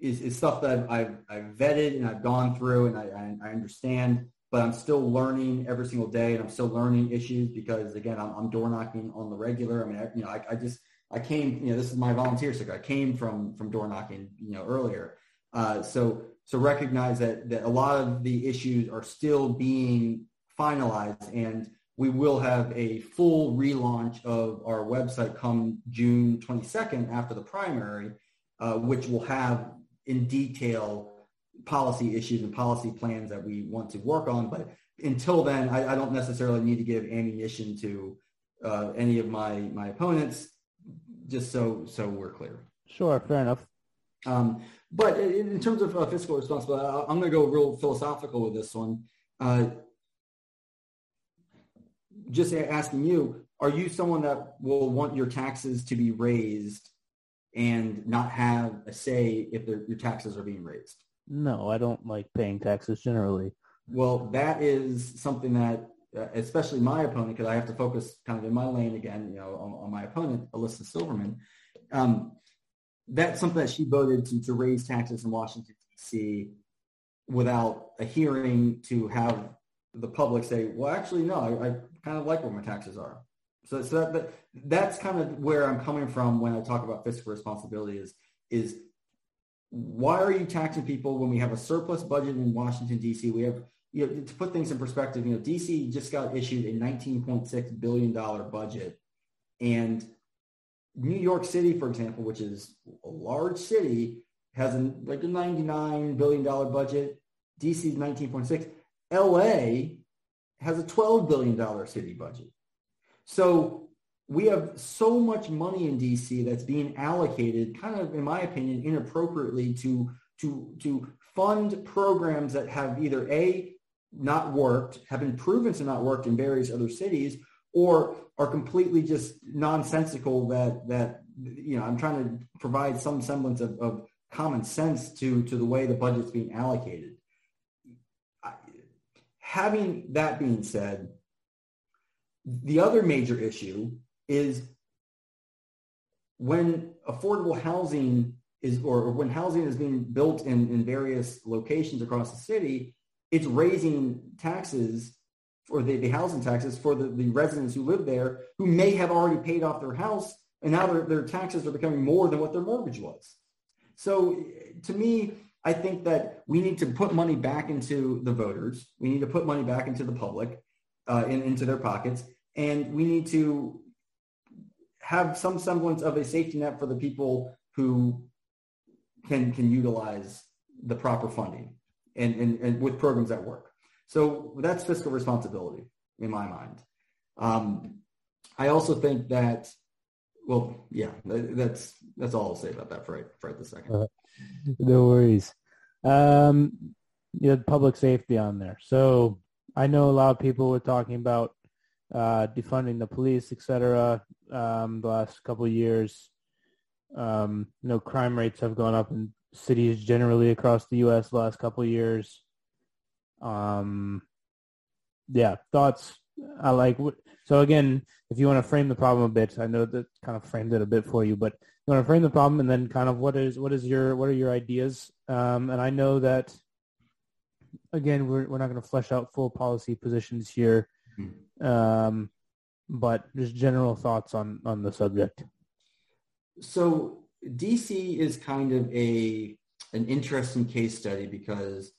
is, is stuff that I've, I've, vetted and I've gone through and I, I, understand, but I'm still learning every single day and I'm still learning issues because again, I'm, I'm door knocking on the regular. I mean, I, you know, I, I just, I came, you know, this is my volunteer circuit. I came from, from door knocking, you know, earlier. Uh, so, so recognize that, that a lot of the issues are still being finalized and we will have a full relaunch of our website come June 22nd after the primary, uh, which will have in detail policy issues and policy plans that we want to work on. But until then, I, I don't necessarily need to give ammunition to uh, any of my, my opponents, just so, so we're clear. Sure, fair enough. Um, but in, in, terms of uh, fiscal responsibility, I'm going to go real philosophical with this one. Just asking you, are you someone that will want your taxes to be raised and not have a say if your taxes are being raised? No, I don't like paying taxes generally. Well, that is something that, uh, especially my opponent, because I have to focus kind of in my lane again, you know, on, on my opponent, Elissa Silverman. Um, that's something that she voted to, to raise taxes in Washington, D.C. without a hearing to have the public say, well, actually, no, I, I kind of like where my taxes are. So, so that, that, that's kind of where I'm coming from when I talk about fiscal responsibility is, is why are you taxing people when we have a surplus budget in Washington, D.C.? We have, you know, to put things in perspective, you know, D.C. just got issued a $19.6 billion budget. And New York City, for example, which is a large city, has a, like a $99 billion budget. DC is 19.6. LA has a $12 billion city budget. So we have so much money in DC that's being allocated, kind of, in my opinion, inappropriately to, to, to fund programs that have either A, not worked, have been proven to not work in various other cities, or are completely just nonsensical that that you know i'm trying to provide some semblance of, of common sense to to the way the budget's being allocated having that being said the other major issue is when affordable housing is or when housing is being built in, in various locations across the city it's raising taxes for the, the housing taxes for the, the residents who live there who may have already paid off their house and now their, their taxes are becoming more than what their mortgage was. So to me, I think that we need to put money back into the voters. We need to put money back into the public, uh, in, into their pockets. And we need to have some semblance of a safety net for the people who can, can utilize the proper funding and, and, and with programs that work. So that's fiscal responsibility in my mind. Um, I also think that, well, yeah, that's that's all I'll say about that for right, for right this second. Uh, no worries. Um, you had public safety on there. So I know a lot of people were talking about uh, defunding the police, etc. Um, the last couple of years. Um, you know, crime rates have gone up in cities generally across the U.S. the last couple of years. Um, yeah, thoughts. I like. So again, if you want to frame the problem a bit, I know that kind of framed it a bit for you, but you want to frame the problem and then kind of what is what is your what are your ideas? Um, and I know that again, we're we're not going to flesh out full policy positions here, um, but just general thoughts on on the subject. So DC is kind of a an interesting case study because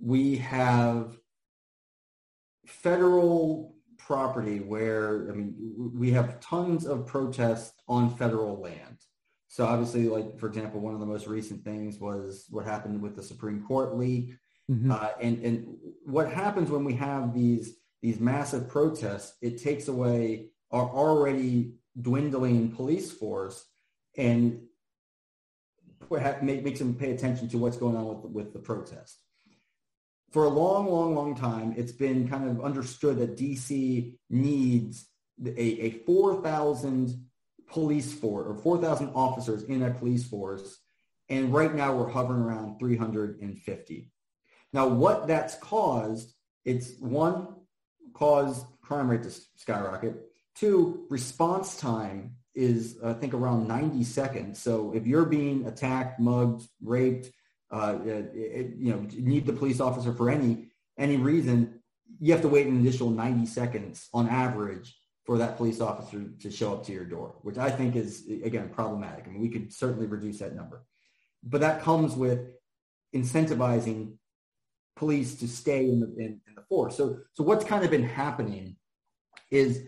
we have federal property where, I mean, we have tons of protests on federal land. So obviously, like, for example, one of the most recent things was what happened with the Supreme Court leak. Mm-hmm. Uh, and, and what happens when we have these, these massive protests, it takes away our already dwindling police force and makes them pay attention to what's going on with the, with the protest for a long, long, long time, it's been kind of understood that DC needs a, a 4,000 police force or 4,000 officers in a police force. And right now we're hovering around 350. Now, what that's caused, it's one, caused crime rate to skyrocket. Two, response time is, I think, around 90 seconds. So if you're being attacked, mugged, raped, uh, it, you know, need the police officer for any any reason, you have to wait an additional 90 seconds on average for that police officer to show up to your door, which I think is again problematic. I mean, we could certainly reduce that number, but that comes with incentivizing police to stay in the in, in the force. So, so what's kind of been happening is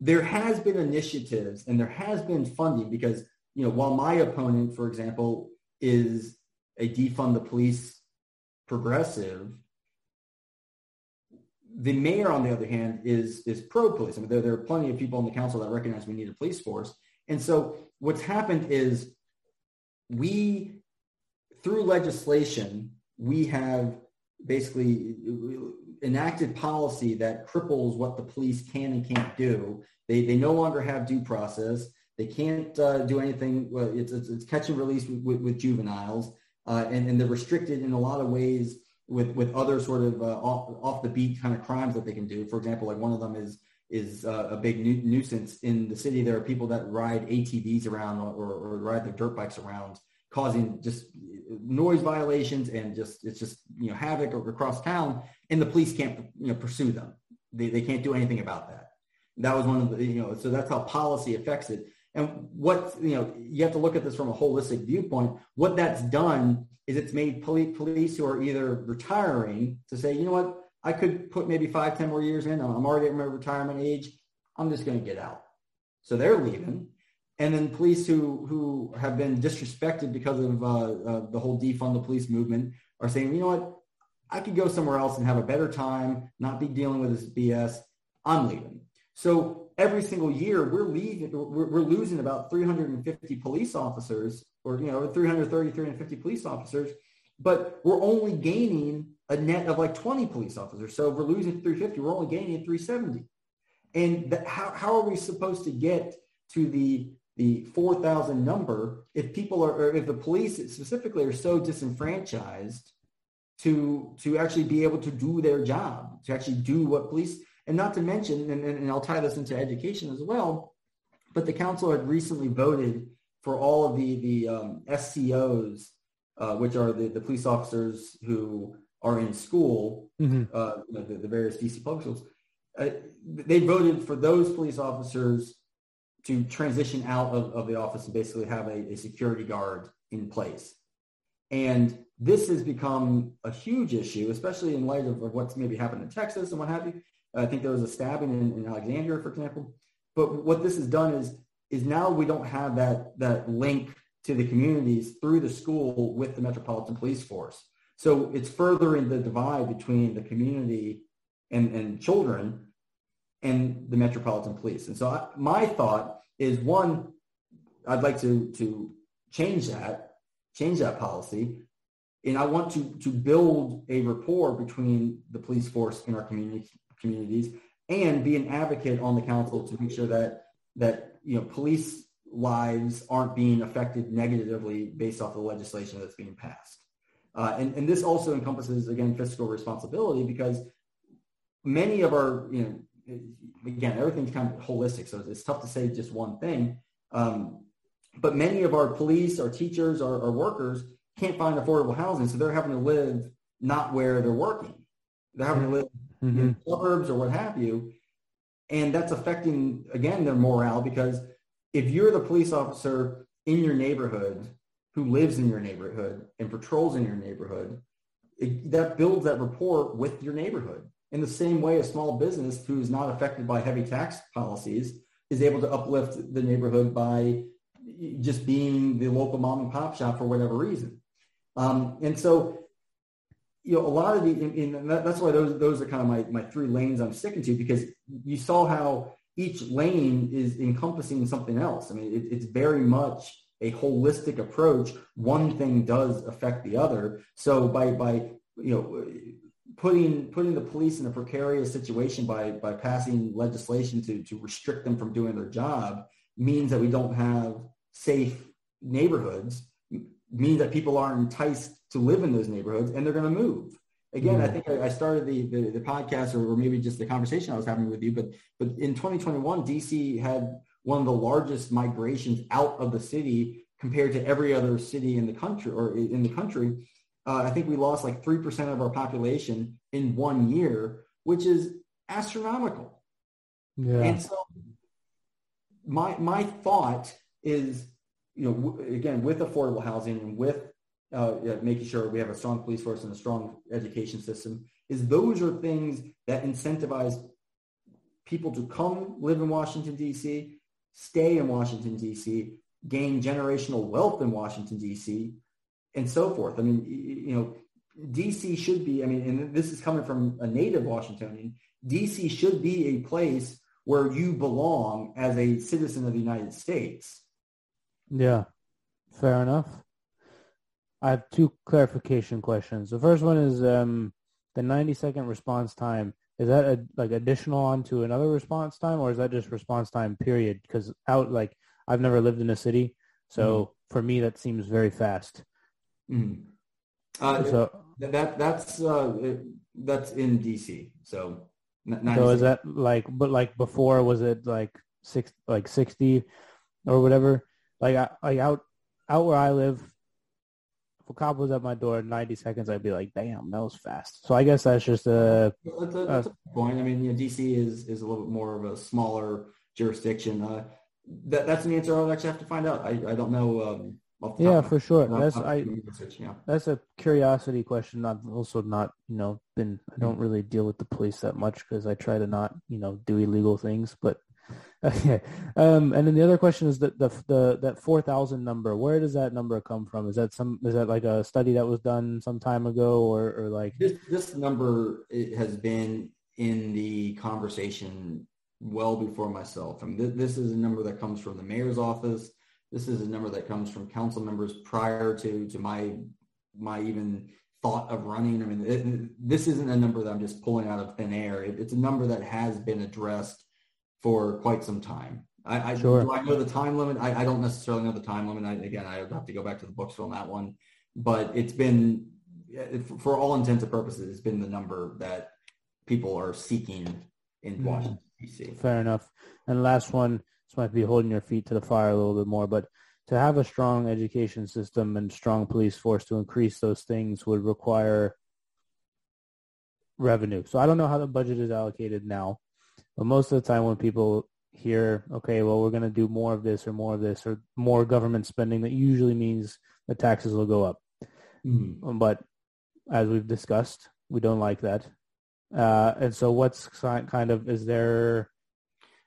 there has been initiatives and there has been funding because you know while my opponent, for example, is a defund the police progressive. The mayor, on the other hand, is is pro police. I mean, there, there are plenty of people on the council that recognize we need a police force. And so what's happened is we, through legislation, we have basically enacted policy that cripples what the police can and can't do. They, they no longer have due process. They can't uh, do anything. It's, it's, it's, catch and release with, with, with juveniles uh, and, and they're restricted in a lot of ways with, with other sort of uh, off, off the beat kind of crimes that they can do. For example, like one of them is is uh, a big nu- nuisance in the city. There are people that ride ATVs around or, or ride their dirt bikes around, causing just noise violations and just it's just you know havoc across town. And the police can't you know pursue them. They they can't do anything about that. That was one of the you know so that's how policy affects it. And what you know you have to look at this from a holistic viewpoint. What that's done is it's made police police who are either retiring to say you know what I could put maybe five, ten more years in. I'm already at my retirement age. I'm just going to get out. So they're leaving. And then police who, who have been disrespected because of uh, uh, the whole defund the police movement are saying, you know what? I could go somewhere else and have a better time, not be dealing with this BS. I'm leaving. So every single year we're leaving, we're, we're losing about 350 police officers or, you know, 330, 350 police officers, but we're only gaining a net of like 20 police officers. So if we're losing 350, we're only gaining 370. And how, how are we supposed to get to the the 4,000 number if people are, if the police specifically are so disenfranchised to to actually be able to do their job, to actually do what police, and not to mention, and, and I'll tie this into education as well, but the council had recently voted for all of the the um, SCOs, uh, which are the, the police officers who are in school, mm-hmm. uh, the, the, various DC public schools, uh, they voted for those police officers to transition out of, of the office and basically have a, a security guard in place. And this has become a huge issue, especially in light of, of what's maybe happened in Texas and what have you. I think there was a stabbing in, in Alexandria, for example. But what this has done is is now we don't have that that link to the communities through the school with the Metropolitan Police Force. So it's furthering the divide between the community and, and children and the Metropolitan Police. And so I, my thought is one, I'd like to, to change that, change that policy. And I want to, to build a rapport between the police force and our community, communities and be an advocate on the council to make sure that, that you know, police lives aren't being affected negatively based off the legislation that's being passed. Uh, and, and this also encompasses, again, fiscal responsibility because many of our, you know, again, everything's kind of holistic, so it's tough to say just one thing. Um, but many of our police, our teachers, our, our, workers can't find affordable housing, so they're having to live not where they're working. They're having to live mm-hmm. in suburbs or what have you. And that's affecting, again, their morale because if you're the police officer in your neighborhood who lives in your neighborhood and patrols in your neighborhood, it, that builds that rapport with your neighborhood. In the same way, a small business who is not affected by heavy tax policies is able to uplift the neighborhood by just being the local mom and pop shop for whatever reason. Um, and so, you know, a lot of the, that's why those, those are kind of my, my three lanes I'm sticking to because you saw how each lane is encompassing something else. I mean, it, it's very much a holistic approach, one thing does affect the other. So by by you know putting putting the police in a precarious situation by by passing legislation to to restrict them from doing their job means that we don't have safe neighborhoods means that people aren't enticed to live in those neighborhoods and they're going to move again mm-hmm. i think I, started the, the, the podcast or, or maybe just the conversation i was having with you but but in 2021 dc had one of the largest migrations out of the city compared to every other city in the country or in the country. Uh, I think we lost like 3% of our population in one year, which is astronomical. Yeah. And so my, my thought is, you know, w- again, with affordable housing and with uh, making sure we have a strong police force and a strong education system, is those are things that incentivize people to come live in Washington, D.C., stay in Washington, D.C., gain generational wealth in Washington, D.C., and so forth. I mean, you know, D.C. should be, I mean, and this is coming from a native Washingtonian, D.C. should be a place where you belong as a citizen of the United States. Yeah, fair enough. I have two clarification questions. The first one is um, the 90 second response time is that a, like additional onto another response time or is that just response time period? Because out like i've never lived in a city so mm for me that seems very fast. Mm uh, so that that's uh, that's in dc so So is that like, but like before, was it like six, like sixty, or whatever? Like, like out, out where I live, if a cop was at my door in ninety seconds, I'd be like, "Damn, that was fast." So I guess that's just a. That's a, that's a point. I mean, you know, DC is is a little bit more of a smaller jurisdiction. Uh, that that's an answer I'll actually have to find out. I I don't know. Um, yeah, for sure. That's I. Yeah. That's a curiosity question. I've also not, you know, been. I don't mm-hmm. really deal with the police that much because I try to not, you know, do illegal things. But okay. Um, and then the other question is that the the that four thousand number. Where does that number come from? Is that some? Is that like a study that was done some time ago, or or like this? This number has been in the conversation well before myself. I mean, th- this is a number that comes from the mayor's office this is a number that comes from council members prior to to my my even thought of running. I mean, it, this isn't a number that I'm just pulling out of thin air. It, it's a number that has been addressed for quite some time. I, I, sure. do I know the time limit? I, I, don't necessarily know the time limit. I, again, I would have to go back to the books on that one. But it's been, for all intents and purposes, it's been the number that people are seeking in mm-hmm. Washington, D.C. Fair enough. And last one, this might be holding your feet to the fire a little bit more, but to have a strong education system and strong police force to increase those things would require revenue. So I don't know how the budget is allocated now, but most of the time when people hear, okay, well, we're going to do more of this or more of this or more government spending, that usually means the taxes will go up. Mm-hmm. But as we've discussed, we don't like that. Uh, and so what's kind of, is there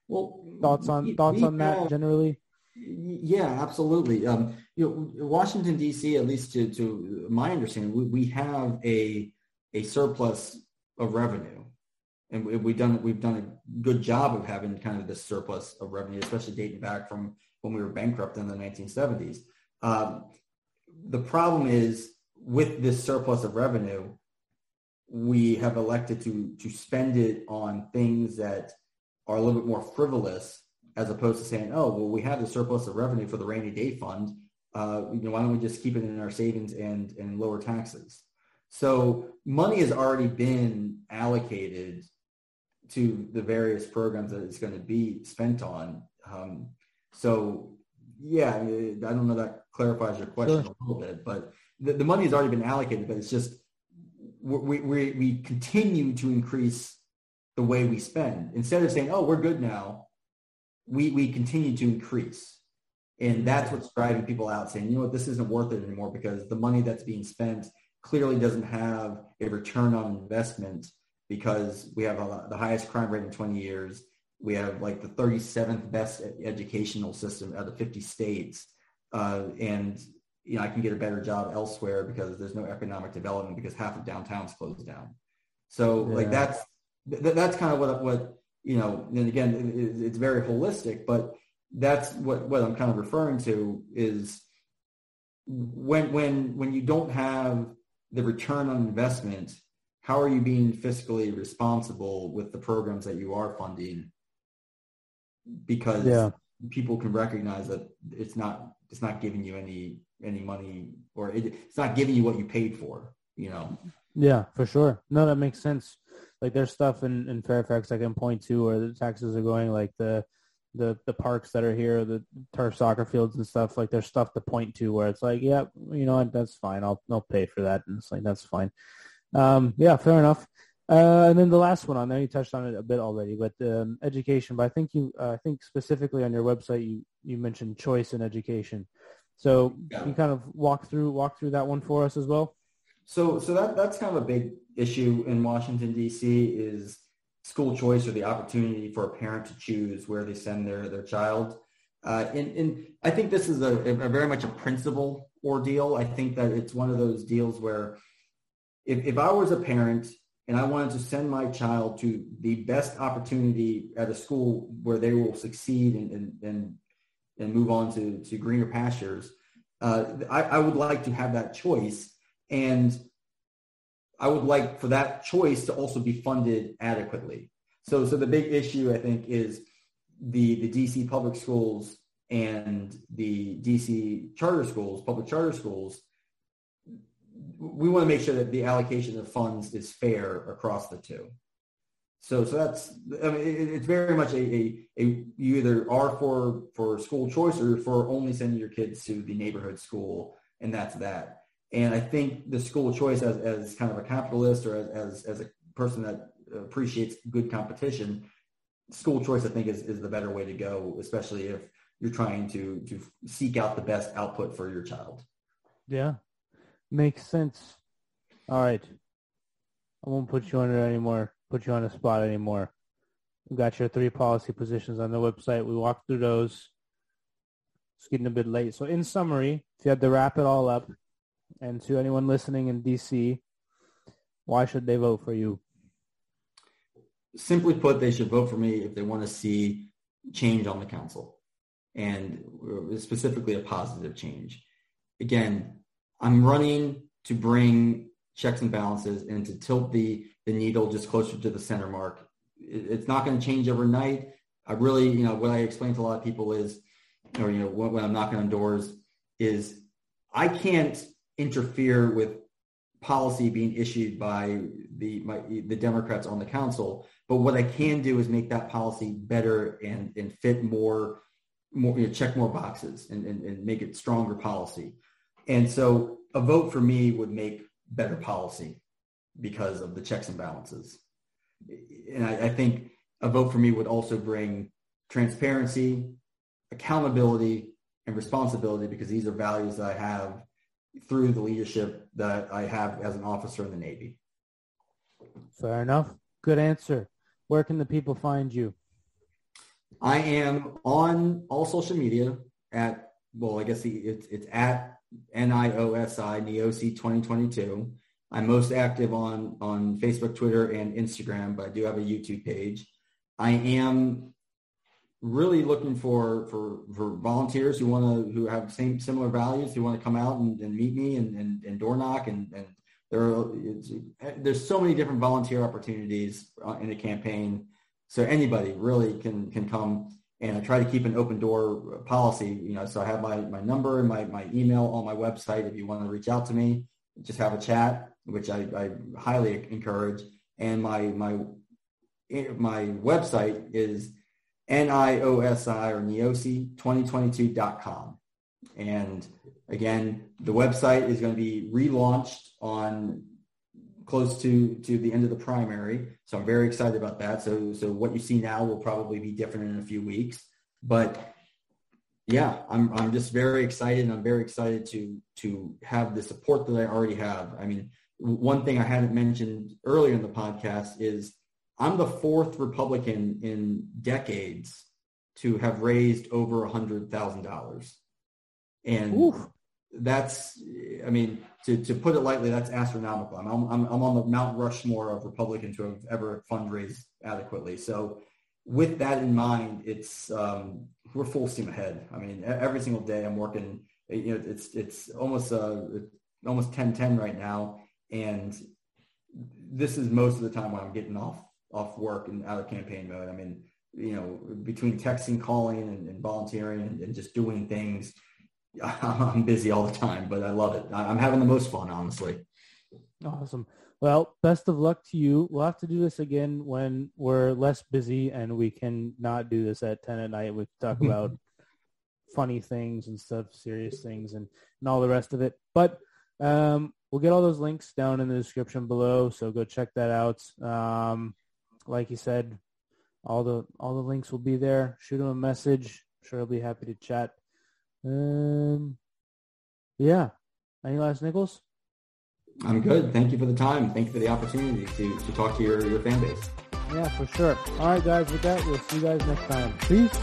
well, thoughts on thoughts on that generally? Yeah, absolutely. Um, you know, Washington D.C. At least to, to my understanding, we, we have a a surplus of revenue, and we, have done we've done a good job of having kind of this surplus of revenue, especially dating back from when we were bankrupt in the 1970s. Um, the problem is with this surplus of revenue, we have elected to to spend it on things that are a little bit more frivolous as opposed to saying, oh, well, we have the surplus of revenue for the rainy day fund. Uh, you know, why don't we just keep it in our savings and, and lower taxes? So money has already been allocated to the various programs that it's going to be spent on. Um, so yeah, I don't know that clarifies your question sure. a little bit, but the, the money has already been allocated, but it's just we, we, we continue to increase the way we spend. Instead of saying, oh, we're good now, we, we continue to increase. And that's what's driving people out saying, you know what, this isn't worth it anymore because the money that's being spent clearly doesn't have a return on investment because we have a, the highest crime rate in 20 years. We have like the 37th best educational system out of 50 states. Uh, and you know, I can get a better job elsewhere because there's no economic development because half of downtown's closed down. So yeah. like that's th- that's kind of what what you know. And again, it, it's very holistic, but that's what what I'm kind of referring to is when when when you don't have the return on investment, how are you being fiscally responsible with the programs that you are funding? Because yeah. people can recognize that it's not it's not giving you any any money or it, it's not giving you what you paid for. You know. Yeah, for sure. No, that makes sense like there's stuff in, in Fairfax I can point to where the taxes are going, like the the the parks that are here, the turf soccer fields and stuff. Like there's stuff to point to where it's like, yeah, you know, that's fine. I'll I'll pay for that, and it's like that's fine. Um, yeah, fair enough. Uh, and then the last one on there, you touched on it a bit already, but um, education. But I think you, uh, I think specifically on your website, you you mentioned choice in education. So yeah. you kind of walk through walk through that one for us as well. So so that that's kind of a big issue in Washington, D.C. is school choice or the opportunity for a parent to choose where they send their, their child. Uh, and, and I think this is a, a, very much a principle ordeal. I think that it's one of those deals where if, if I was a parent and I wanted to send my child to the best opportunity at a school where they will succeed and, and, and, and move on to, to greener pastures, uh, I, I would like to have that choice. And I would like for that choice to also be funded adequately. So, so the big issue I think is the the DC public schools and the DC charter schools, public charter schools. We want to make sure that the allocation of funds is fair across the two. So, so that's, I mean, it, it's very much a, a, a, you either are for, for school choice or for only sending your kids to the neighborhood school and that's that. And I think the school choice as, as kind of a capitalist or as, as, as a person that appreciates good competition, school choice, I think is, is the better way to go, especially if you're trying to, to seek out the best output for your child. Yeah. Makes sense. All right. I won't put you under anymore put you on the spot anymore. We got your three policy positions on the website. We walked through those. It's getting a bit late. So in summary, if you had to wrap it all up, and to anyone listening in DC, why should they vote for you? Simply put, they should vote for me if they want to see change on the council, and uh, specifically a positive change. Again, I'm running to bring checks and balances and to tilt the the needle just closer to the center mark. It's not going to change overnight. I really, you know, what I explain to a lot of people is, or, you know, when, when I'm knocking on doors is I can't interfere with policy being issued by the, my, the Democrats on the council. But what I can do is make that policy better and, and fit more, more you know, check more boxes and, and, and make it stronger policy. And so a vote for me would make better policy because of the checks and balances. And I, I think a vote for me would also bring transparency, accountability, and responsibility because these are values that I have through the leadership that I have as an officer in the Navy. Fair enough. Good answer. Where can the people find you? I am on all social media at, well, I guess it's, it's at NIOSI, NIOSI 2022. I'm most active on, on Facebook, Twitter, and Instagram, but I do have a YouTube page. I am really looking for, for, for volunteers who want to, who have same, similar values, who want to come out and, and meet me and, and, and door knock. And, and there are, there's so many different volunteer opportunities uh, in the campaign. So anybody really can, can come and I try to keep an open door policy, you know, so I have my, my number and my, my email on my website. If you want to reach out to me, just have a chat which I, I highly encourage. And my my my website is NIOSI or NIOSI2022.com. And again, the website is going to be relaunched on close to, to the end of the primary. So I'm very excited about that. So, so what you see now will probably be different in a few weeks, but yeah, I'm, I'm just very excited and I'm very excited to, to have the support that I already have. I mean, one thing I hadn't mentioned earlier in the podcast is I'm the fourth Republican in decades to have raised over a hundred thousand dollars. And Oof. That's, I mean, to, to put it lightly, that's astronomical. I'm, I'm, I'm on the Mount Rushmore of Republicans who have ever fundraised adequately. So with that in mind, it's, um, we're full steam ahead. I mean, every single day I'm working, you know, it's, it's almost, uh, almost 10, 10 right now and this is most of the time when I'm getting off off work and out of campaign mode. I mean, you know, between texting, calling, and, and volunteering, and, and, just doing things, I'm busy all the time. But I love it. I'm having the most fun, honestly. Awesome. Well, best of luck to you. We'll have to do this again when we're less busy and we can not do this at 10 at night. We talk about funny things and stuff, serious things, and, and all the rest of it. But um, we'll get all those links down in the description below, so go check that out. Um, like you said, all the all the links will be there. Shoot him a message. I'm sure he'll be happy to chat. Um, yeah. Any last nickels? I'm good. Thank you for the time. Thank you for the opportunity to, to talk to your, your fan base. Yeah, for sure. All right, guys. With that, we'll see you guys next time. Peace.